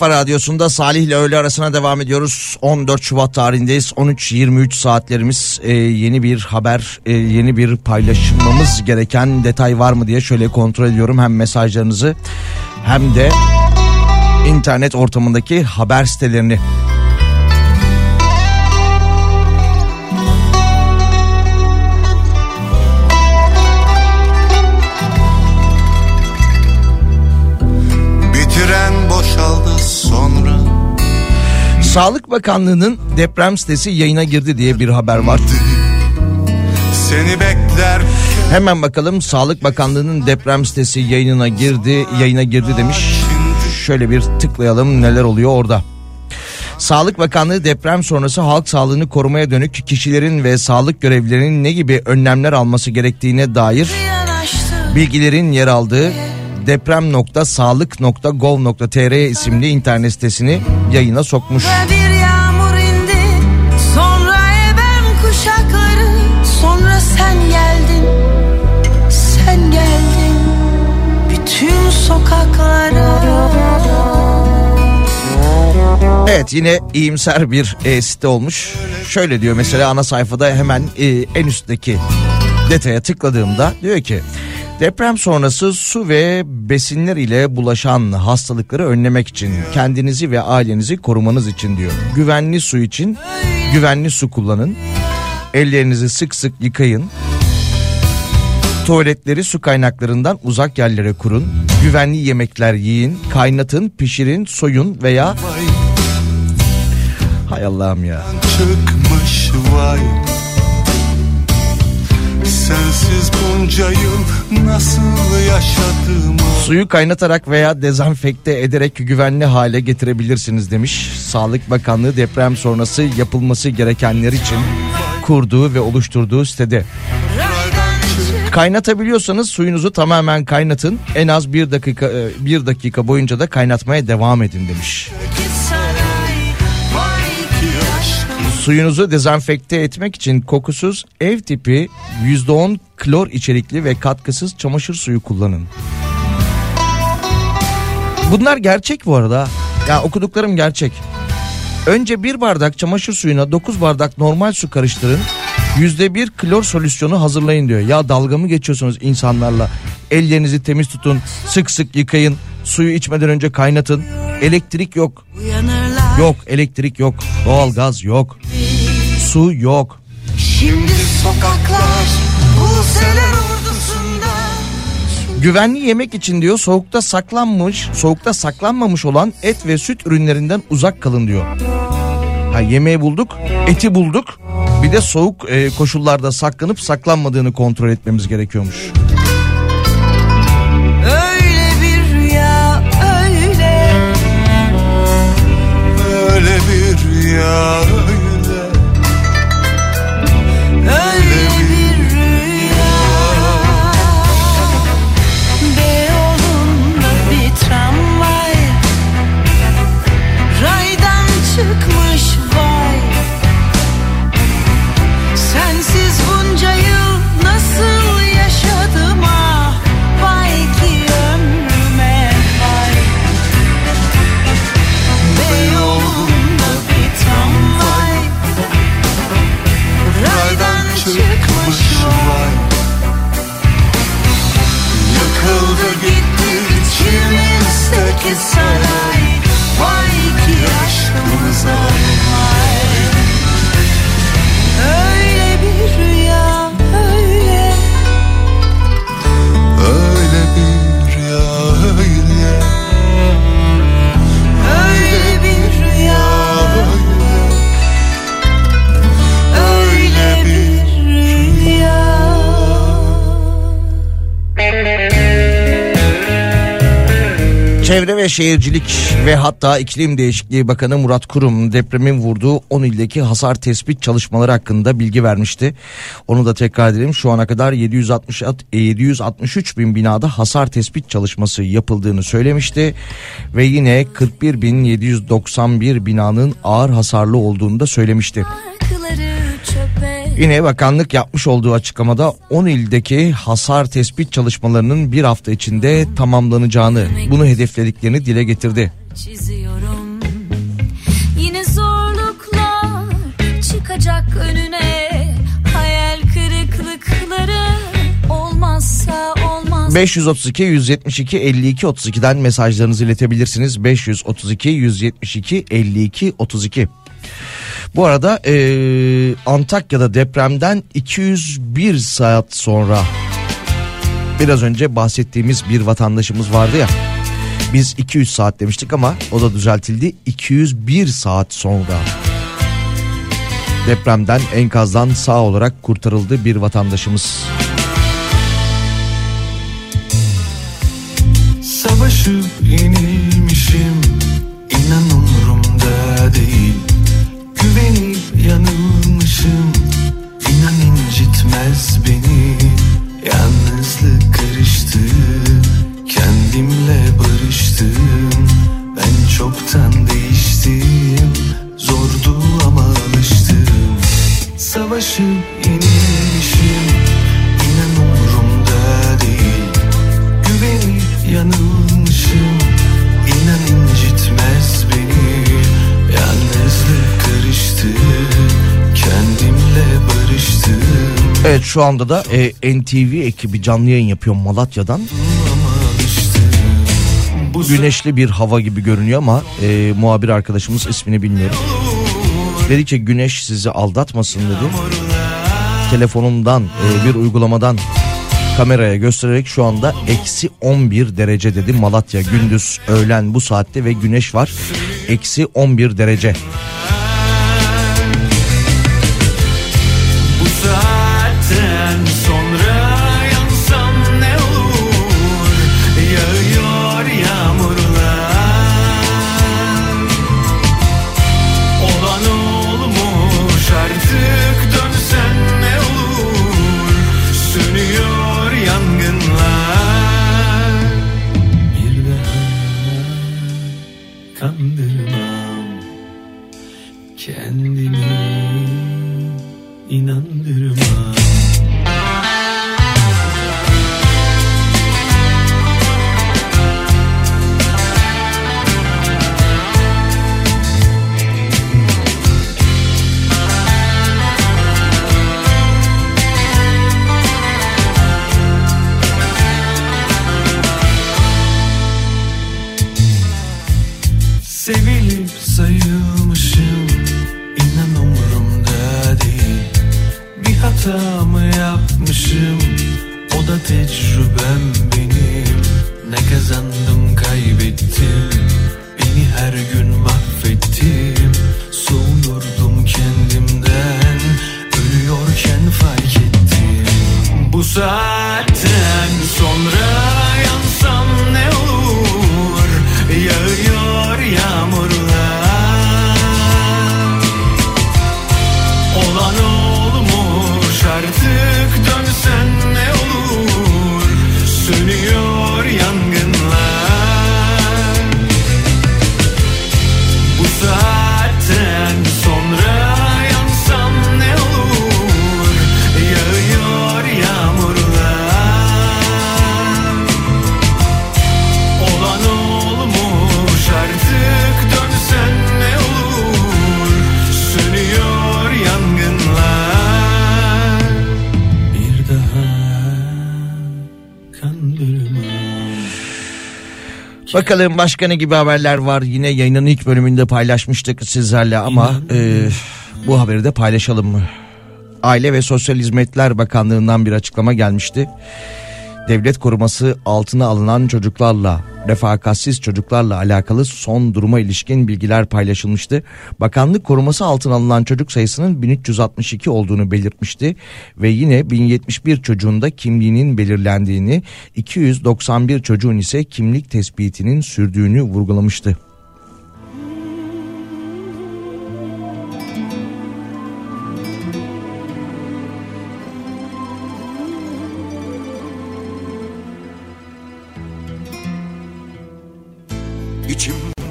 kafa radyosunda Salih ile öğle arasına devam ediyoruz. 14 Şubat tarihindeyiz. 13-23 saatlerimiz Ee, yeni bir haber, e, yeni bir paylaşmamız gereken detay var mı diye şöyle kontrol ediyorum. Hem mesajlarınızı hem de internet ortamındaki haber sitelerini. Sağlık Bakanlığı'nın deprem sitesi yayına girdi diye bir haber var. Seni bekler Hemen bakalım Sağlık Bakanlığı'nın deprem sitesi yayınına girdi, yayına girdi demiş. Şöyle bir tıklayalım neler oluyor orada. Sağlık Bakanlığı deprem sonrası halk sağlığını korumaya dönük kişilerin ve sağlık görevlilerinin ne gibi önlemler alması gerektiğine dair bilgilerin yer aldığı deprem.sağlık.gov.tr isimli internet sitesini yayına sokmuş. Bir yağmur indi Sonra ebem kuşakları Sonra sen geldin Sen geldin Bütün sokaklara Evet yine iyimser bir e, site olmuş. Şöyle diyor mesela ana sayfada hemen e, en üstteki detaya tıkladığımda diyor ki deprem sonrası su ve besinler ile bulaşan hastalıkları önlemek için kendinizi ve ailenizi korumanız için diyor. Güvenli su için güvenli su kullanın. Ellerinizi sık sık yıkayın. Tuvaletleri su kaynaklarından uzak yerlere kurun. Güvenli yemekler yiyin, kaynatın, pişirin, soyun veya Hay Allah'ım ya. çıkmış vay Sensiz bunca yıl nasıl yaşadım Suyu kaynatarak veya dezenfekte ederek güvenli hale getirebilirsiniz demiş. Sağlık Bakanlığı deprem sonrası yapılması gerekenler için kurduğu ve oluşturduğu sitede. Kaynatabiliyorsanız suyunuzu tamamen kaynatın. En az bir dakika e, bir dakika boyunca da kaynatmaya devam edin demiş. Suyunuzu dezenfekte etmek için kokusuz ev tipi %10 klor içerikli ve katkısız çamaşır suyu kullanın. Bunlar gerçek bu arada. Ya okuduklarım gerçek. Önce bir bardak çamaşır suyuna 9 bardak normal su karıştırın. %1 klor solüsyonu hazırlayın diyor. Ya dalga mı geçiyorsunuz insanlarla? Ellerinizi temiz tutun, sık sık yıkayın, suyu içmeden önce kaynatın. Elektrik yok. Yok elektrik yok. Doğalgaz yok. Su yok. Şimdi sokaklar Buseler ordusunda Güvenli yemek için diyor soğukta saklanmış, soğukta saklanmamış olan et ve süt ürünlerinden uzak kalın diyor. Ha yemeği bulduk, eti bulduk. Bir de soğuk e, koşullarda saklanıp saklanmadığını kontrol etmemiz gerekiyormuş. Bir Çevre ve Şehircilik ve hatta İklim Değişikliği Bakanı Murat Kurum depremin vurduğu 10 ildeki hasar tespit çalışmaları hakkında bilgi vermişti. Onu da tekrar edelim şu ana kadar 760, 763 bin binada hasar tespit çalışması yapıldığını söylemişti. Ve yine 41 bin 791 binanın ağır hasarlı olduğunu da söylemişti. Şarkıları Yine bakanlık yapmış olduğu açıklamada 10 ildeki hasar tespit çalışmalarının bir hafta içinde tamamlanacağını, bunu hedeflediklerini dile getirdi. çiziyorum Yine zorluklar çıkacak önüne Hayal kırıklıkları olmazsa olmaz 532 172 52 32'den mesajlarınızı iletebilirsiniz. 532 172 52 32. Bu arada eee, Antakya'da depremden 201 saat sonra biraz önce bahsettiğimiz bir vatandaşımız vardı ya. Biz 200 saat demiştik ama o da düzeltildi. 201 saat sonra depremden enkazdan sağ olarak kurtarıldı bir vatandaşımız. Savaşıp yenilmişim inan umurumda değil çoktan değiştim. Zordu ama alıştım. Savaşıp yenilmişim inan umurumda değil. Güvenip yanılmışım. İnan incitmez beni. Yalnızlık karıştı. Kendimle barıştım. Evet şu anda da e, NTV ekibi canlı yayın yapıyor Malatya'dan. Güneşli bir hava gibi görünüyor ama e, muhabir arkadaşımız ismini bilmiyorum. Dedi ki güneş sizi aldatmasın dedi. Telefonundan e, bir uygulamadan kameraya göstererek şu anda eksi 11 derece dedi Malatya gündüz öğlen bu saatte ve güneş var eksi 11 derece. Bakalım başka ne gibi haberler var. Yine yayının ilk bölümünde paylaşmıştık sizlerle ama e, bu haberi de paylaşalım mı? Aile ve Sosyal Hizmetler Bakanlığı'ndan bir açıklama gelmişti. Devlet koruması altına alınan çocuklarla, refakatsiz çocuklarla alakalı son duruma ilişkin bilgiler paylaşılmıştı. Bakanlık koruması altına alınan çocuk sayısının 1362 olduğunu belirtmişti ve yine 1071 çocuğun da kimliğinin belirlendiğini, 291 çocuğun ise kimlik tespitinin sürdüğünü vurgulamıştı.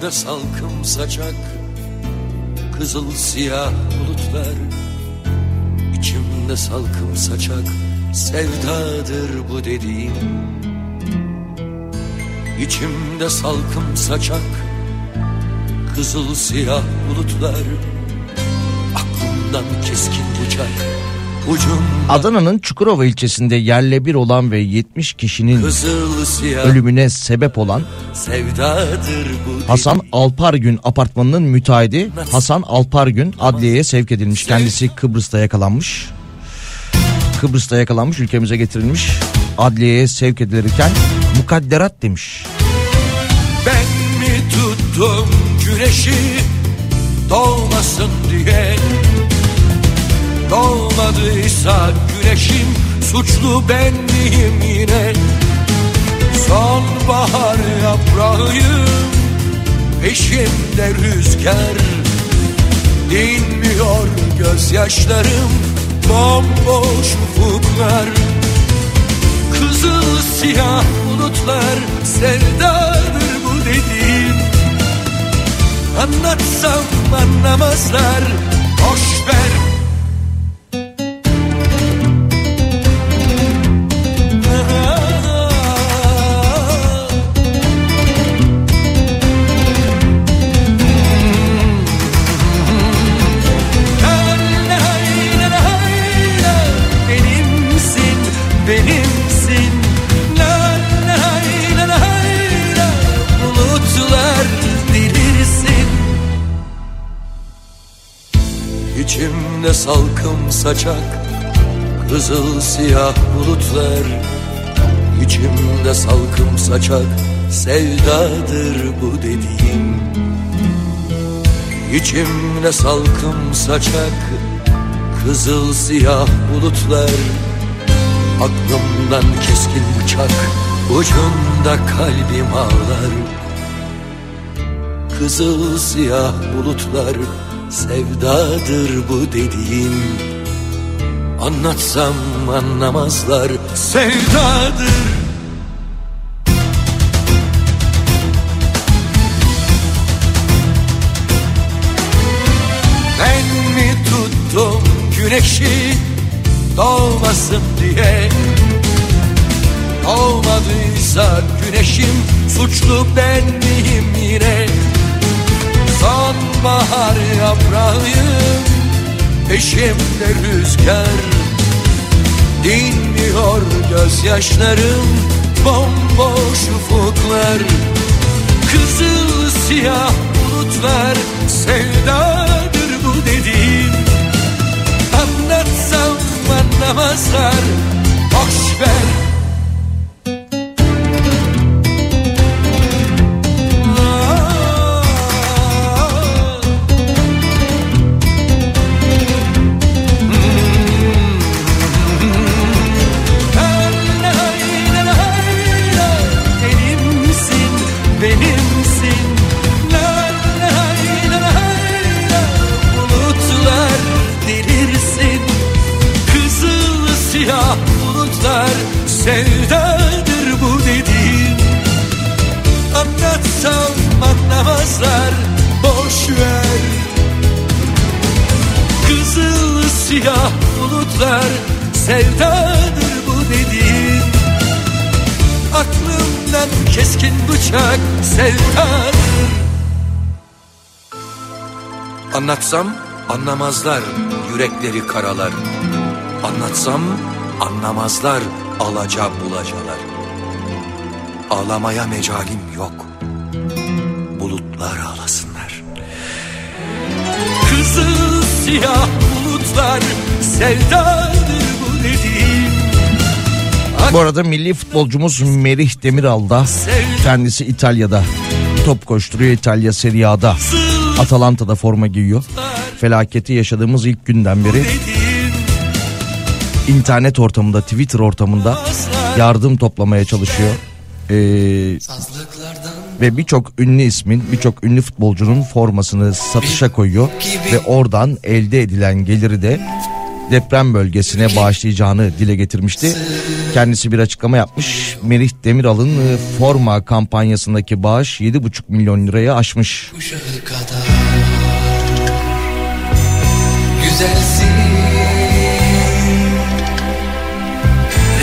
İçimde salkım saçak Kızıl siyah bulutlar. İçimde salkım saçak Sevdadır bu dediğim. İçimde salkım saçak Kızıl siyah bulutlar. Aklımdan keskin bıçak Ucum Adana'nın Çukurova ilçesinde yerle bir olan ve 70 kişinin ölümüne sebep olan Sevdadır bu Hasan Alpargün apartmanının müteahhidi Hasan Alpargün adliyeye sevk edilmiş. Kendisi Kıbrıs'ta yakalanmış. Kıbrıs'ta yakalanmış ülkemize getirilmiş. Adliyeye sevk edilirken mukadderat demiş. Ben mi tuttum güneşi doğmasın diye Doğmadıysa güneşim suçlu ben miyim yine Sonbahar yaprağıyım peşimde rüzgar. Dinmiyor gözyaşlarım bomboş ufuklar. Kızıl siyah bulutlar sevdadır bu dediğim. Anlatsam anlamazlar boş ver İçimde salkım saçak Kızıl siyah bulutlar. İçimde salkım saçak Sevdadır bu dediğim. İçimde salkım saçak Kızıl siyah bulutlar. Aklımdan keskin bıçak Ucunda kalbim ağlar. Kızıl siyah bulutlar Sevdadır bu dediğim Anlatsam anlamazlar. Sevdadır. Ben mi tuttum güneşi doğmasın diye? Doğmadıysa güneşim suçlu ben miyim yine Sonbahar yaprağıyım peşimde rüzgar. Dinmiyor gözyaşlarım bomboş ufuklar. Kızıl siyah bulutlar sevdadır bu dediğim. Anlatsam anlamazlar boş ver siyah bulutlar Sevdadır bu dediğim Aklımdan keskin bıçak sevdadır. Anlatsam anlamazlar yürekleri karalar. Anlatsam anlamazlar alaca bulacalar. Ağlamaya mecalim yok. Bulutlar ağlasınlar. Kızıl siyah bulutlar sevdadır bu dediğim Bu arada milli futbolcumuz Merih Demiral da kendisi İtalya'da top koşturuyor İtalya Serie A'da. Atalanta'da forma giyiyor. Felaketi yaşadığımız ilk günden beri internet ortamında, Twitter ortamında yardım toplamaya çalışıyor. Ee, ve birçok ünlü ismin, birçok ünlü futbolcunun formasını satışa koyuyor ve oradan elde edilen geliri de deprem bölgesine bağışlayacağını dile getirmişti. Kendisi bir açıklama yapmış. Merih Demiral'ın e, forma kampanyasındaki bağış 7,5 milyon liraya aşmış. Güzelsin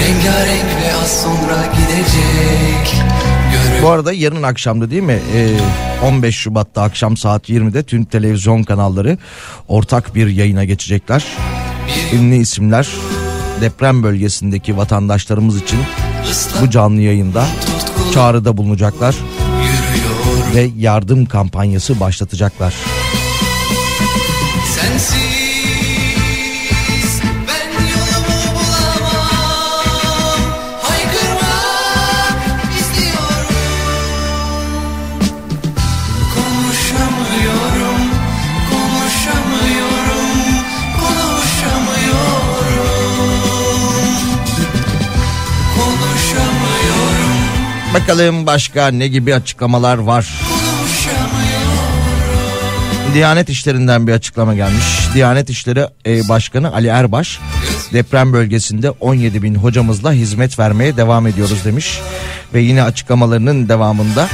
Rengarenk ve az sonra gidecek Bu arada yarın akşamda değil mi? Ee, 15 Şubat'ta akşam saat 20'de tüm televizyon kanalları ortak bir yayına geçecekler. Ünlü isimler deprem bölgesindeki vatandaşlarımız için bu canlı yayında çağrıda bulunacaklar ve yardım kampanyası başlatacaklar. Sensiz Bakalım başka ne gibi açıklamalar var? Diyanet İşleri'nden bir açıklama gelmiş. Diyanet İşleri e, Başkanı Ali Erbaş deprem bölgesinde 17 bin hocamızla hizmet vermeye devam ediyoruz demiş. Ve yine açıklamalarının devamında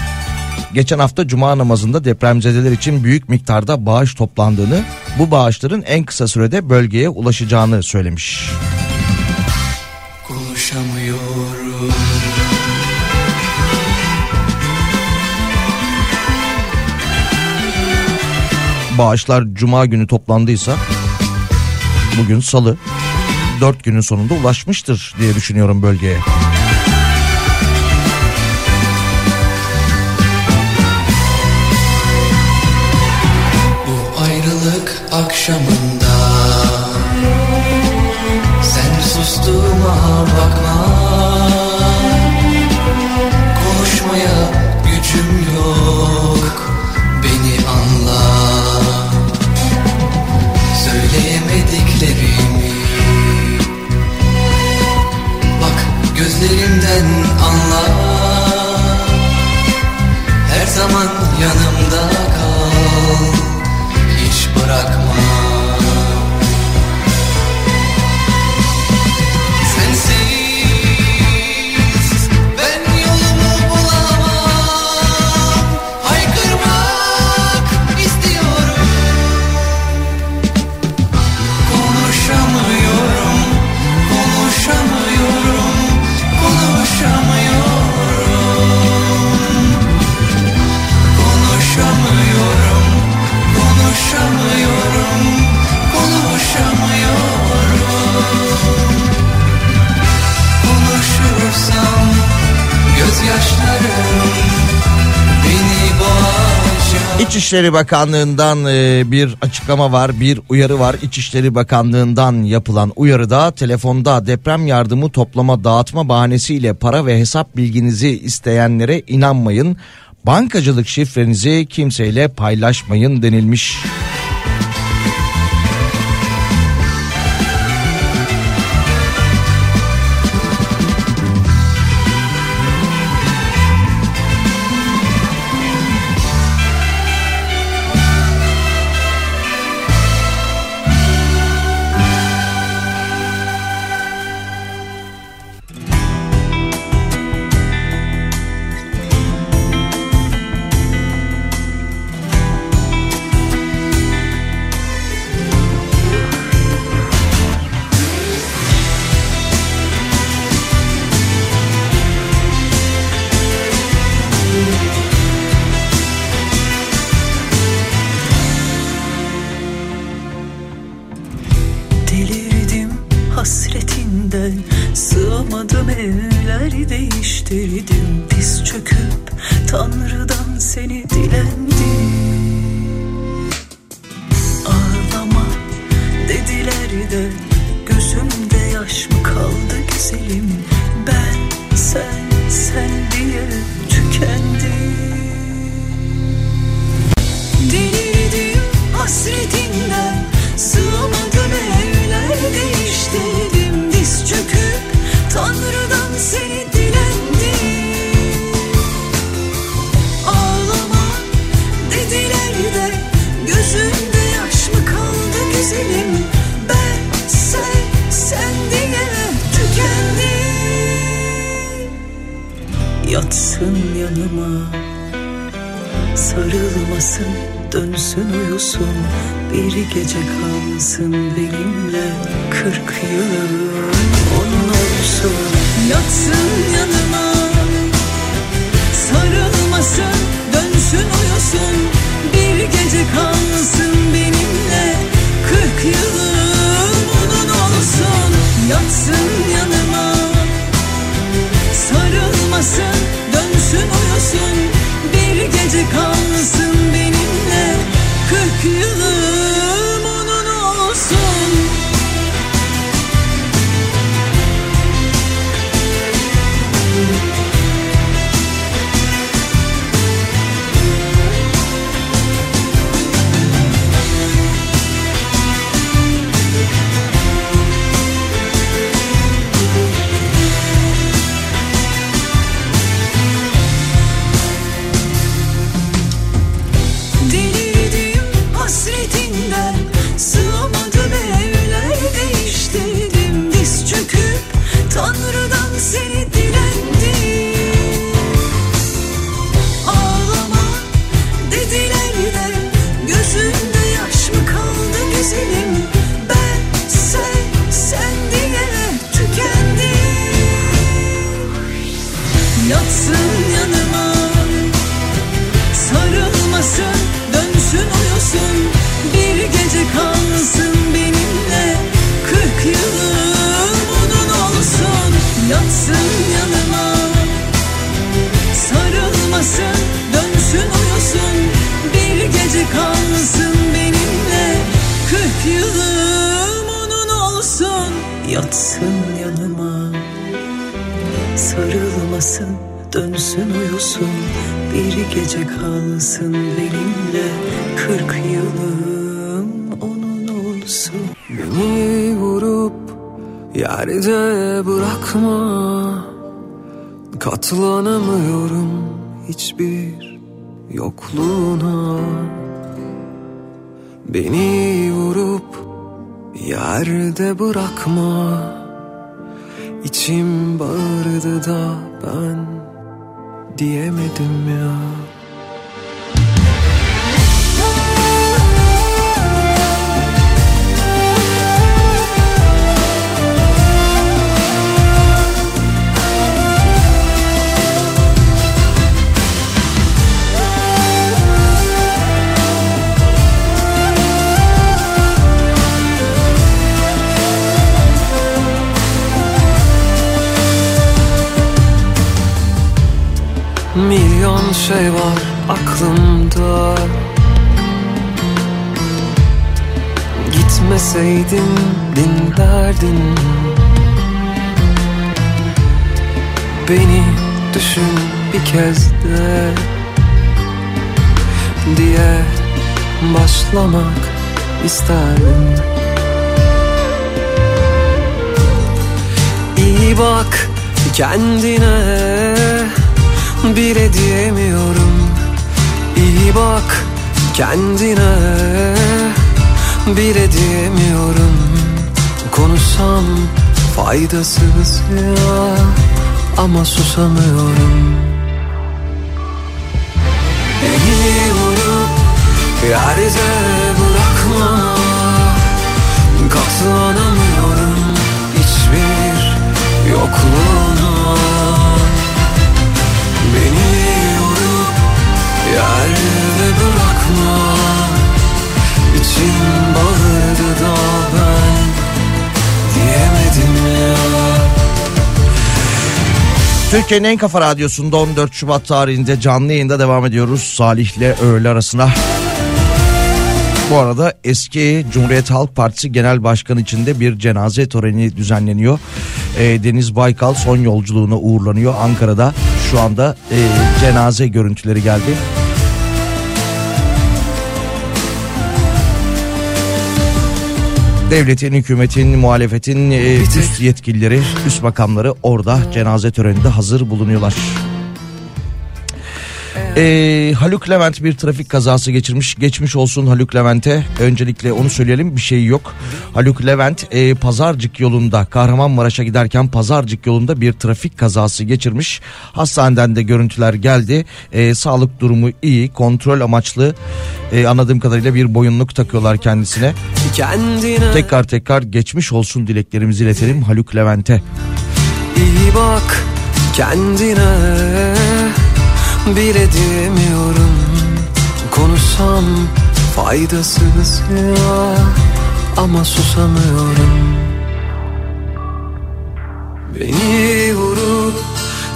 geçen hafta cuma namazında depremzedeler için büyük miktarda bağış toplandığını, bu bağışların en kısa sürede bölgeye ulaşacağını söylemiş. konuşamıyorum Bağışlar cuma günü toplandıysa bugün salı 4 günün sonunda ulaşmıştır diye düşünüyorum bölgeye. Bu ayrılık akşamında İçişleri Bakanlığı'ndan e, bir açıklama var, bir uyarı var. İçişleri Bakanlığı'ndan yapılan uyarıda telefonda deprem yardımı toplama dağıtma bahanesiyle para ve hesap bilginizi isteyenlere inanmayın. Bankacılık şifrenizi kimseyle paylaşmayın denilmiş. Delirdim diyemedim ya Milyon şey var aklımda? Gitmeseydin dinlerdin Beni düşün bir kez de. Diye başlamak isterdim. İyi bak kendine bile diyemiyorum. İyi bak kendine. Bile diyemiyorum. Konuşsam faydasız ya ama susamıyorum. Beni vurup yerde bırakma. Katlanamıyorum. Hiçbir yokluğuna Türkiye'nin en kafa radyosunda 14 Şubat tarihinde canlı yayında devam ediyoruz Salih'le öğle arasına. Bu arada eski Cumhuriyet Halk Partisi Genel Başkanı içinde bir cenaze töreni düzenleniyor. Ee, Deniz Baykal son yolculuğuna uğurlanıyor Ankara'da. Şu anda e, cenaze görüntüleri geldi. Devletin, hükümetin, muhalefetin e, üst yetkilileri, üst makamları orada cenaze töreninde hazır bulunuyorlar. Ee, Haluk Levent bir trafik kazası geçirmiş. Geçmiş olsun Haluk Levent'e. Öncelikle onu söyleyelim bir şey yok. Haluk Levent e, Pazarcık yolunda Kahramanmaraş'a giderken Pazarcık yolunda bir trafik kazası geçirmiş. Hastaneden de görüntüler geldi. E, sağlık durumu iyi. Kontrol amaçlı e, anladığım kadarıyla bir boyunluk takıyorlar kendisine. Kendine Tekrar tekrar geçmiş olsun dileklerimizi iletelim Haluk Levent'e. iyi bak kendine Bile diyemiyorum. Konuşsam faydasız ya Ama susamıyorum. Beni vurup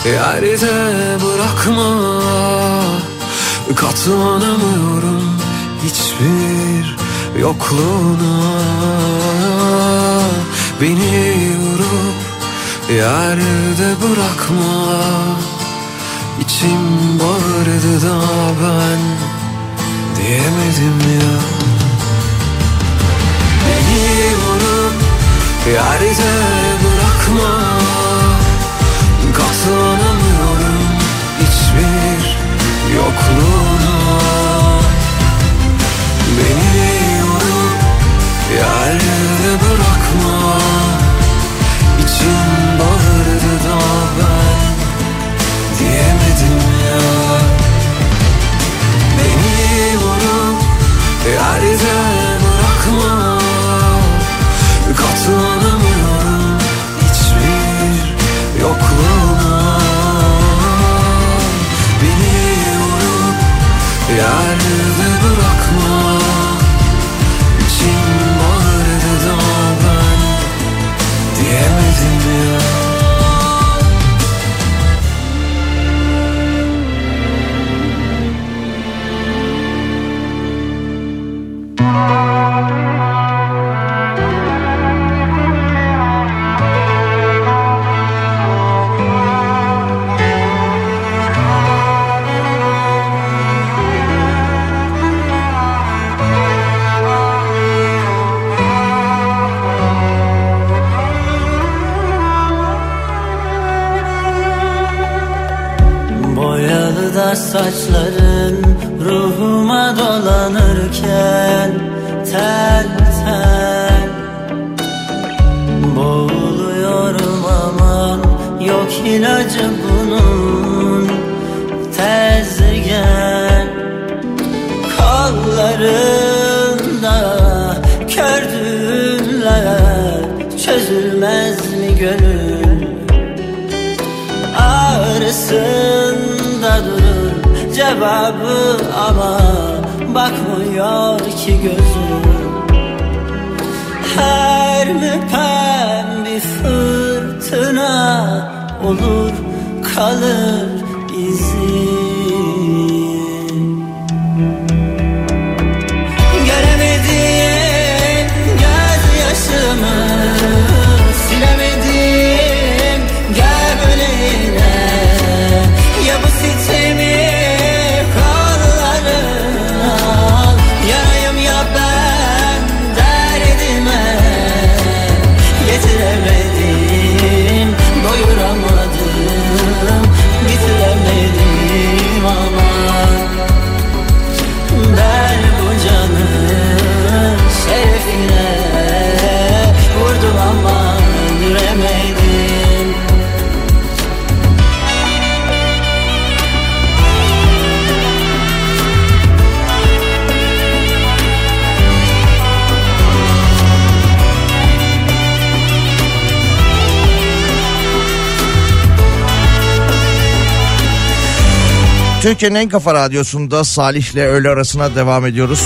yerde bırakma Katlanamıyorum hiçbir yokluğuna. Beni vurup yerde bırakma İçim bağırdı da ben diyemedim ya. Beni vurup yerde bırakma kafa radyosunda Salih'le öğle arasına devam ediyoruz.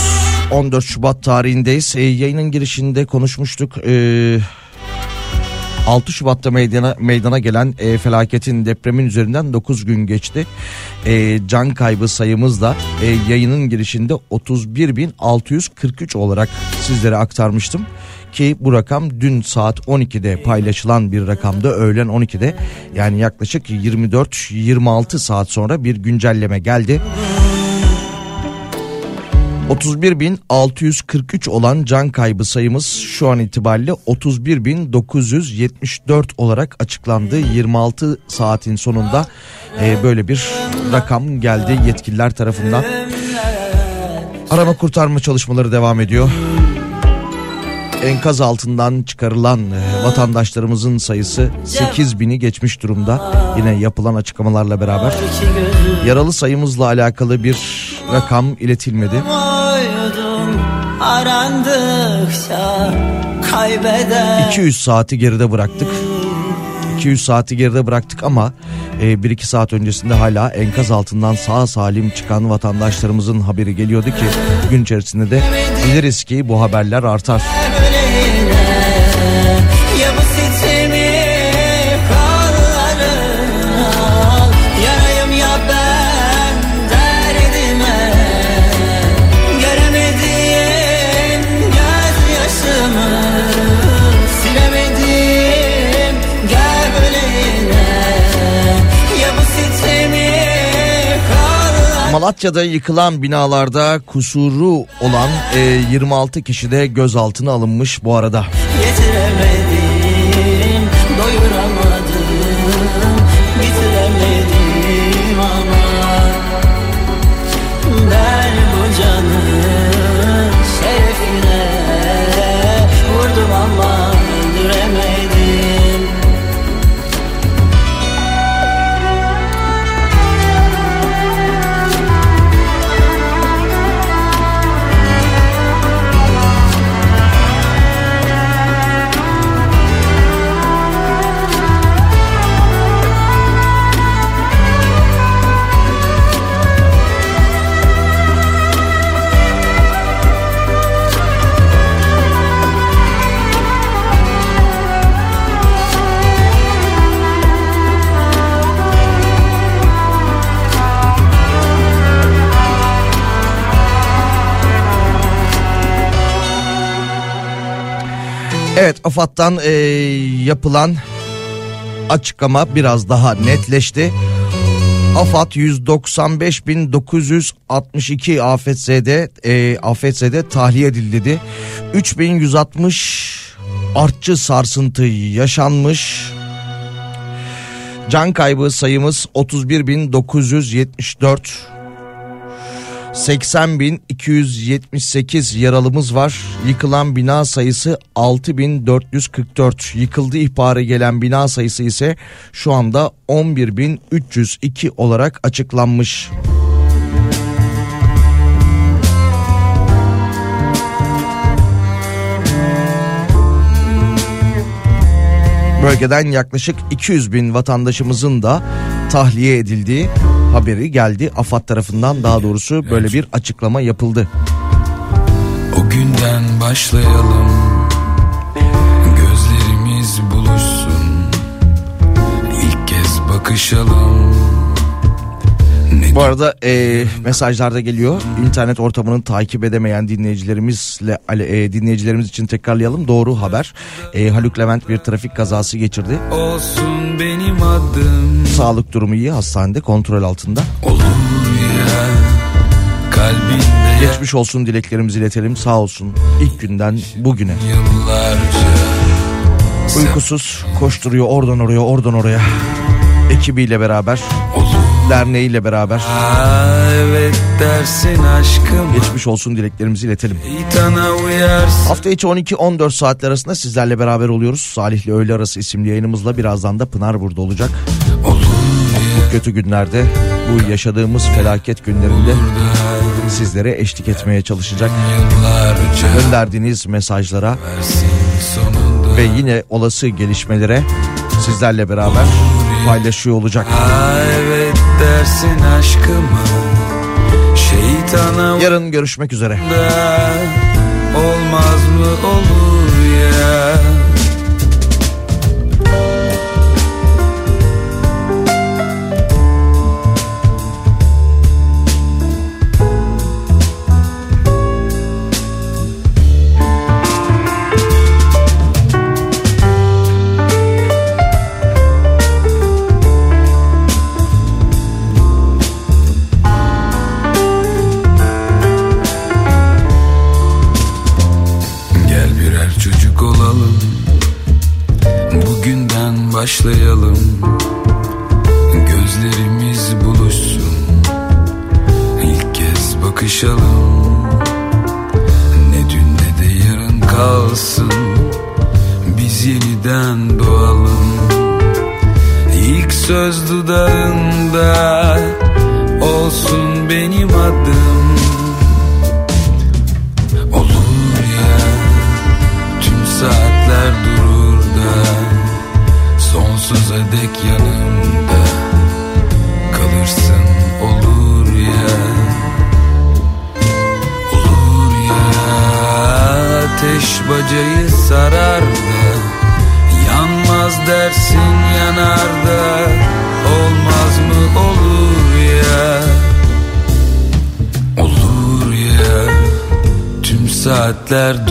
14 Şubat tarihindeyiz. E, yayının girişinde konuşmuştuk. E, 6 Şubat'ta meydana, meydana gelen e, felaketin depremin üzerinden 9 gün geçti. E, can kaybı sayımız da e, yayının girişinde 31.643 olarak sizlere aktarmıştım. Ki bu rakam dün saat 12'de paylaşılan bir rakamda öğlen 12'de yani yaklaşık 24-26 saat sonra bir güncelleme geldi. 31.643 olan can kaybı sayımız şu an itibariyle 31.974 olarak açıklandı. 26 saatin sonunda e, böyle bir rakam geldi yetkililer tarafından. Arama kurtarma çalışmaları devam ediyor. Enkaz altından çıkarılan e, vatandaşlarımızın sayısı 8 bini geçmiş durumda. Yine yapılan açıklamalarla beraber. Yaralı sayımızla alakalı bir rakam iletilmedi. Arandıkça kaybeder 200 saati geride bıraktık. 200 saati geride bıraktık ama e, 1-2 saat öncesinde hala enkaz altından sağ salim çıkan vatandaşlarımızın haberi geliyordu ki gün içerisinde de biliriz ki bu haberler artar. Malatya'da yıkılan binalarda kusuru olan e, 26 kişi de gözaltına alınmış bu arada. Getiremedim, Evet AFAD'dan e, yapılan açıklama biraz daha netleşti. AFAD 195.962 afetzede e, afetzede tahliye edildi dedi. 3160 artçı sarsıntı yaşanmış. Can kaybı sayımız 31.974. 80.278 yaralımız var. Yıkılan bina sayısı 6.444. Yıkıldı ihbarı gelen bina sayısı ise şu anda 11.302 olarak açıklanmış. Bölgeden yaklaşık 200 bin vatandaşımızın da tahliye edildiği haberi geldi. AFAD tarafından daha doğrusu böyle bir açıklama yapıldı. O günden başlayalım Gözlerimiz buluşsun İlk kez bakışalım Bu arada e, mesajlarda geliyor. İnternet ortamını takip edemeyen dinleyicilerimizle e, dinleyicilerimiz için tekrarlayalım. Doğru haber. E, Haluk Levent bir trafik kazası geçirdi. Olsun benim adım Sağlık durumu iyi. Hastanede kontrol altında. Olur ya Kalbinde Geçmiş olsun dileklerimizi iletelim. Sağ olsun. İlk günden bugüne. yıllarca Uykusuz koşturuyor oradan oraya oradan oraya. Ekibiyle beraber. Derneğiyle beraber. Aa, evet dersin aşkım Geçmiş olsun dileklerimizi iletelim. Hafta içi 12-14 saatler arasında sizlerle beraber oluyoruz. Salih'le Öğle Arası isimli yayınımızla birazdan da Pınar burada olacak. Bu kötü günlerde, bu yaşadığımız felaket günlerinde sizlere eşlik etmeye çalışacak. Gönderdiğiniz mesajlara ve yine olası gelişmelere sizlerle beraber paylaşıyor olacak. Aa, evet dersin aşkıma Şeytana Yarın görüşmek üzere. Olmaz mı olur başlayalım. Gözlerimiz buluşsun. İlk kez bakışalım saatler